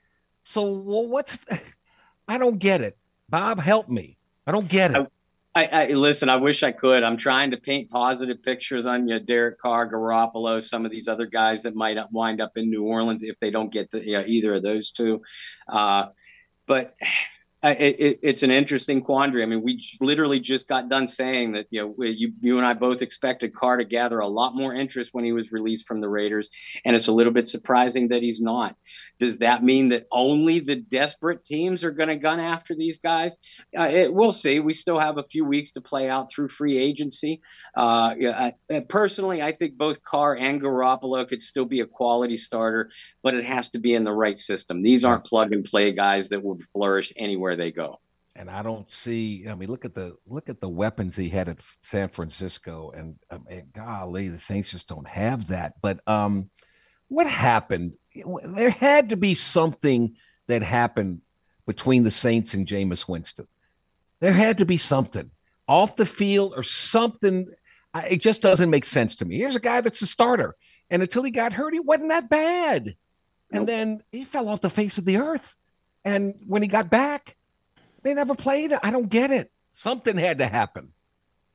So well, what's I don't get it. Bob, help me. I don't get it. I, I, listen. I wish I could. I'm trying to paint positive pictures on you, Derek Carr, Garoppolo, some of these other guys that might wind up in New Orleans if they don't get the, you know, either of those two. Uh, but it, it, it's an interesting quandary. I mean, we literally just got done saying that you know you you and I both expected Carr to gather a lot more interest when he was released from the Raiders, and it's a little bit surprising that he's not. Does that mean that only the desperate teams are going to gun after these guys? Uh, it, we'll see. We still have a few weeks to play out through free agency. Uh, yeah, I, personally, I think both Carr and Garoppolo could still be a quality starter, but it has to be in the right system. These aren't plug and play guys that would flourish anywhere they go and I don't see. I mean, look at the look at the weapons he had at San Francisco, and I mean, golly, the Saints just don't have that. But um, what happened? There had to be something that happened between the Saints and Jameis Winston. There had to be something off the field or something. It just doesn't make sense to me. Here's a guy that's a starter, and until he got hurt, he wasn't that bad. And nope. then he fell off the face of the earth. And when he got back, they never played. it. I don't get it. Something had to happen.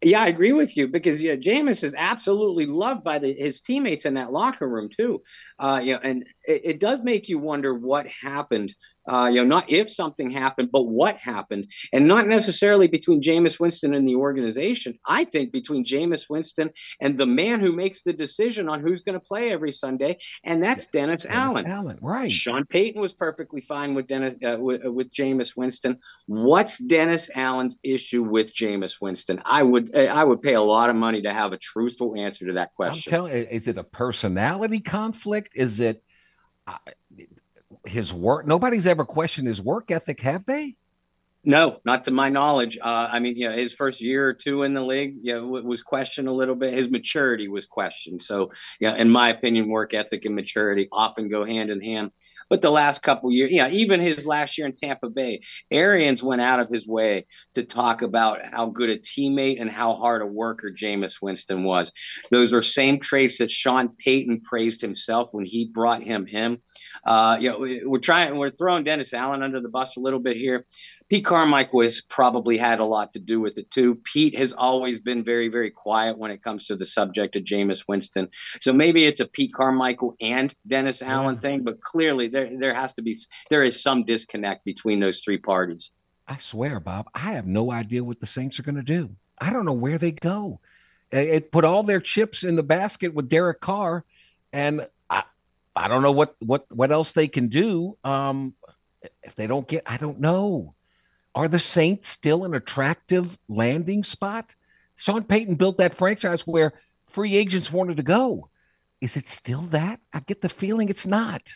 Yeah, I agree with you because yeah, Jameis is absolutely loved by the, his teammates in that locker room too. Uh, you know, and it, it does make you wonder what happened uh, you know, not if something happened, but what happened, and not necessarily between Jameis Winston and the organization. I think between Jameis Winston and the man who makes the decision on who's going to play every Sunday, and that's Dennis, Dennis Allen. Allen, right? Sean Payton was perfectly fine with Dennis uh, with, uh, with Jameis Winston. What's Dennis Allen's issue with Jameis Winston? I would uh, I would pay a lot of money to have a truthful answer to that question. I'm telling, is it a personality conflict? Is it? Uh, his work. Nobody's ever questioned his work ethic, have they? No, not to my knowledge. Uh, I mean, you know, his first year or two in the league, you know, was questioned a little bit. His maturity was questioned. So, yeah, in my opinion, work ethic and maturity often go hand in hand. But the last couple years, yeah, even his last year in Tampa Bay, Arians went out of his way to talk about how good a teammate and how hard a worker Jameis Winston was. Those are same traits that Sean Payton praised himself when he brought him him. Uh, you know, we're trying, we're throwing Dennis Allen under the bus a little bit here. Pete Carmichael has probably had a lot to do with it too. Pete has always been very, very quiet when it comes to the subject of Jameis Winston. So maybe it's a Pete Carmichael and Dennis Allen yeah. thing, but clearly there there has to be there is some disconnect between those three parties. I swear, Bob, I have no idea what the Saints are going to do. I don't know where they go. It put all their chips in the basket with Derek Carr, and I, I don't know what what what else they can do. Um, if they don't get, I don't know. Are the Saints still an attractive landing spot? Sean Payton built that franchise where free agents wanted to go. is it still that? I get the feeling it's not.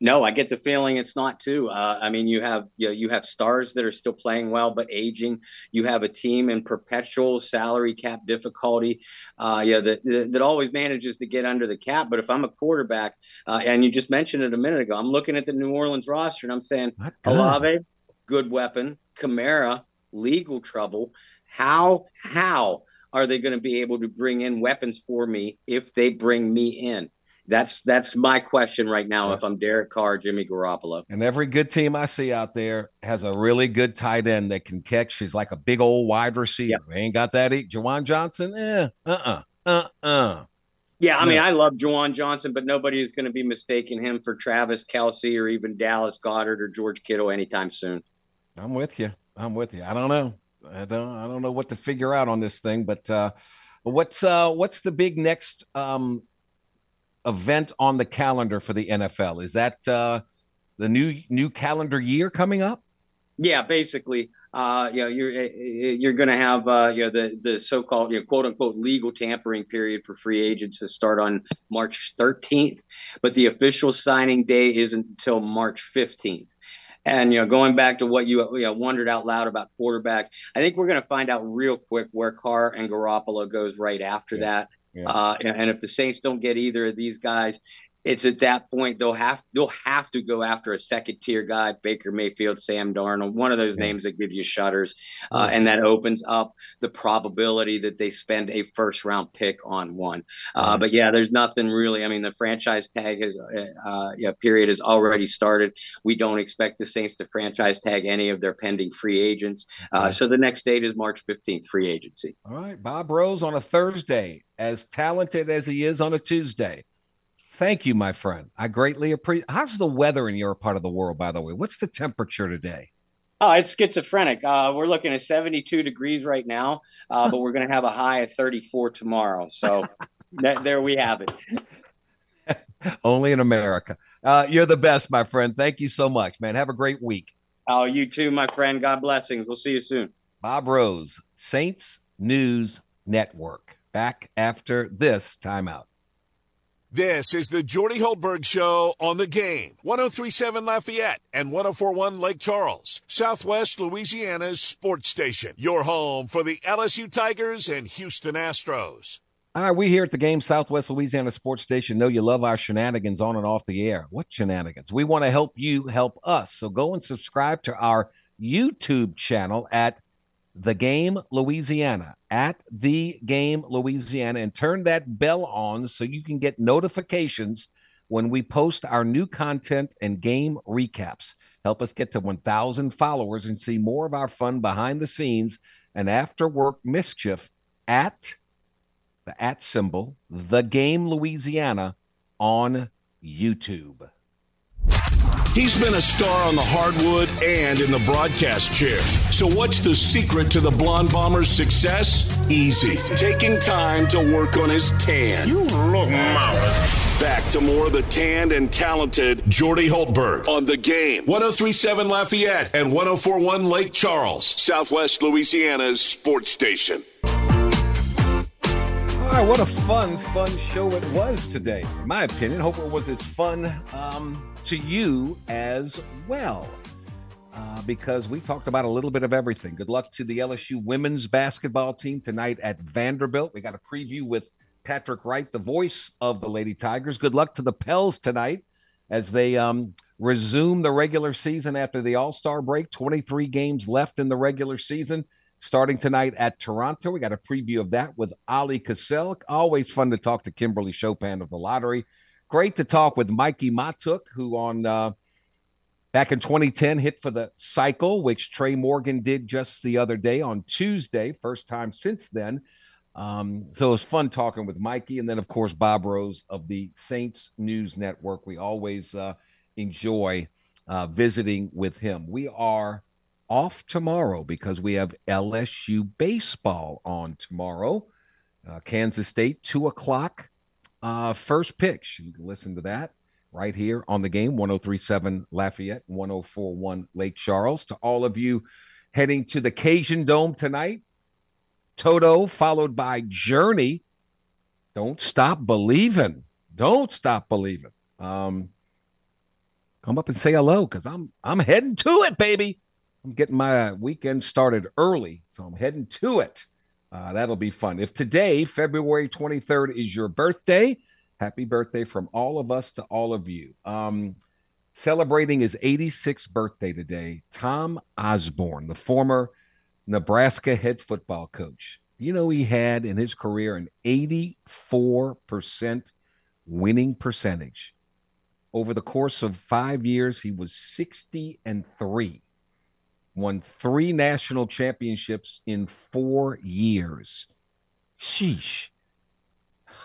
No, I get the feeling it's not too. Uh, I mean, you have you, know, you have stars that are still playing well but aging. You have a team in perpetual salary cap difficulty. Uh, yeah, that, that, that always manages to get under the cap. But if I'm a quarterback, uh, and you just mentioned it a minute ago, I'm looking at the New Orleans roster and I'm saying, Olave, good weapon, Kamara, legal trouble. How how are they going to be able to bring in weapons for me if they bring me in? That's that's my question right now. If I'm Derek Carr, Jimmy Garoppolo, and every good team I see out there has a really good tight end that can catch. He's like a big old wide receiver. Yep. Ain't got that. Juwan Johnson, eh, uh, uh-uh, uh, uh, uh. Yeah, I mean, I love Juwan Johnson, but nobody is going to be mistaking him for Travis Kelce or even Dallas Goedert or George Kittle anytime soon. I'm with you. I'm with you. I don't know. I don't. I don't know what to figure out on this thing, but uh, what's uh, what's the big next um, event on the calendar for the NFL? Is that uh, the new new calendar year coming up? Yeah, basically, uh, you know, you're eh, you're going to have uh, you know the the so-called you know, quote unquote legal tampering period for free agents to start on March 13th, but the official signing day isn't until March 15th. And you know, going back to what you, you know, wondered out loud about quarterbacks, I think we're going to find out real quick where Carr and Garoppolo goes right after yeah. that. Yeah. Uh, and, and, if the Saints don't get either of these guys, it's at that point they'll have they'll have to go after a second tier guy, Baker Mayfield, Sam Darnold, one of those yeah. names that gives you shudders, uh, and that opens up the probability that they spend a first round pick on one. Uh, But yeah, there's nothing really. I mean, the franchise tag has uh, uh, yeah period has already started. We don't expect the Saints to franchise tag any of their pending free agents. Uh, so the next date is March 15th, free agency. All right, Bob Rose on a Thursday, as talented as he is on a Tuesday. Thank you, my friend. I greatly appreciate. How's the weather in your part of the world, by the way? What's the temperature today? Oh, it's schizophrenic. Uh, we're looking at 72 degrees right now, uh, but we're going to have a high of 34 tomorrow. So that, there we have it. Only in America. Uh, you're the best, my friend. Thank you so much, man. Have a great week. Oh, you too, my friend. God blessings. We'll see you soon. Bob Rose, Saints News Network. Back after this timeout. This is the Jordy Hultberg Show on the game. 1037 Lafayette and 1041 Lake Charles, Southwest Louisiana's sports station. Your home for the LSU Tigers and Houston Astros. All right, we here at the game, Southwest Louisiana Sports Station, know you love our shenanigans on and off the air. What shenanigans? We want to help you help us. So go and subscribe to our YouTube channel at the Game Louisiana at the Game Louisiana and turn that bell on so you can get notifications when we post our new content and game recaps. Help us get to 1,000 followers and see more of our fun behind the scenes and after work mischief at the at symbol, the Game Louisiana on YouTube. He's been a star on the hardwood and in the broadcast chair. So, what's the secret to the Blonde Bomber's success? Easy. Taking time to work on his tan. You look marvelous. Back to more of the tanned and talented Jordy Hultberg on the game. 1037 Lafayette and 1041 Lake Charles, Southwest Louisiana's sports station. All right, what a fun, fun show it was today. In my opinion, hope it was as fun um, to you as well. Uh, because we talked about a little bit of everything. Good luck to the LSU women's basketball team tonight at Vanderbilt. We got a preview with Patrick Wright, the voice of the Lady Tigers. Good luck to the Pels tonight as they um, resume the regular season after the All Star break. 23 games left in the regular season. Starting tonight at Toronto, we got a preview of that with Ali Cassell. Always fun to talk to Kimberly Chopin of the lottery. Great to talk with Mikie Mahtook, who on uh, back in 2010 hit for the cycle, which Tre' Morgan did just the other day on Tuesday, first time since then. Um, so it was fun talking with Mikie, and then of course Bob Rose of the Saints News Network. We always uh, enjoy uh, visiting with him. We are off tomorrow because we have LSU baseball on tomorrow. Uh, Kansas State, two o'clock uh, first pitch. You can listen to that right here on the game 1037 Lafayette, 1041 Lake Charles. To all of you heading to the Cajun Dome tonight, Toto followed by Journey. Don't stop believing. Don't stop believing. Um, come up and say hello because I'm I'm heading to it, baby. I'm getting my weekend started early, so I'm heading to it. Uh, that'll be fun. If today, February 23rd, is your birthday, happy birthday from all of us to all of you. Um, celebrating his 86th birthday today, Tom Osborne, the former Nebraska head football coach. You know, he had in his career an 84% winning percentage. Over the course of five years, he was 60 and three, won three national championships in four years. Sheesh.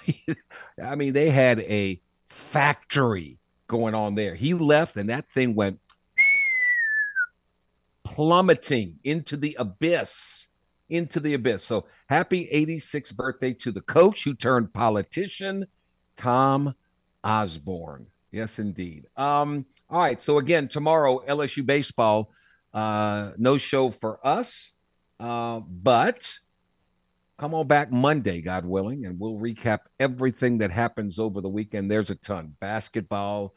I mean, they had a factory going on there. He left, and that thing went plummeting into the abyss. Into the abyss. So happy 86th birthday to the coach who turned politician, Tom Osborne. Yes, indeed. Um, all right. So again, tomorrow, LSU baseball, uh, no show for us. Uh, but come on back Monday, God willing, and we'll recap everything that happens over the weekend. There's a ton basketball,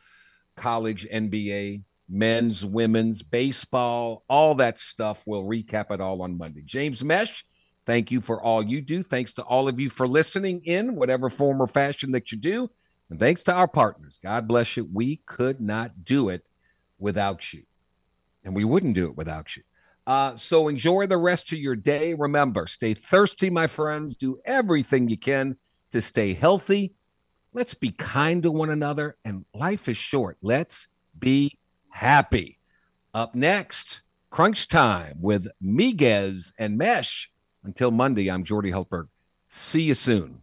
college, NBA, men's, women's, baseball, all that stuff. We'll recap it all on Monday. James Mesh, thank you for all you do. Thanks to all of you for listening in, whatever form or fashion that you do. And thanks to our partners. God bless you. We could not do it without you. And we wouldn't do it without you. Uh, so enjoy the rest of your day. Remember, stay thirsty, my friends. Do everything you can to stay healthy. Let's be kind to one another. And life is short. Let's be happy. Up next, Crunch Time with Miguez and Mesh. Until Monday, I'm Jordy Hultberg. See you soon.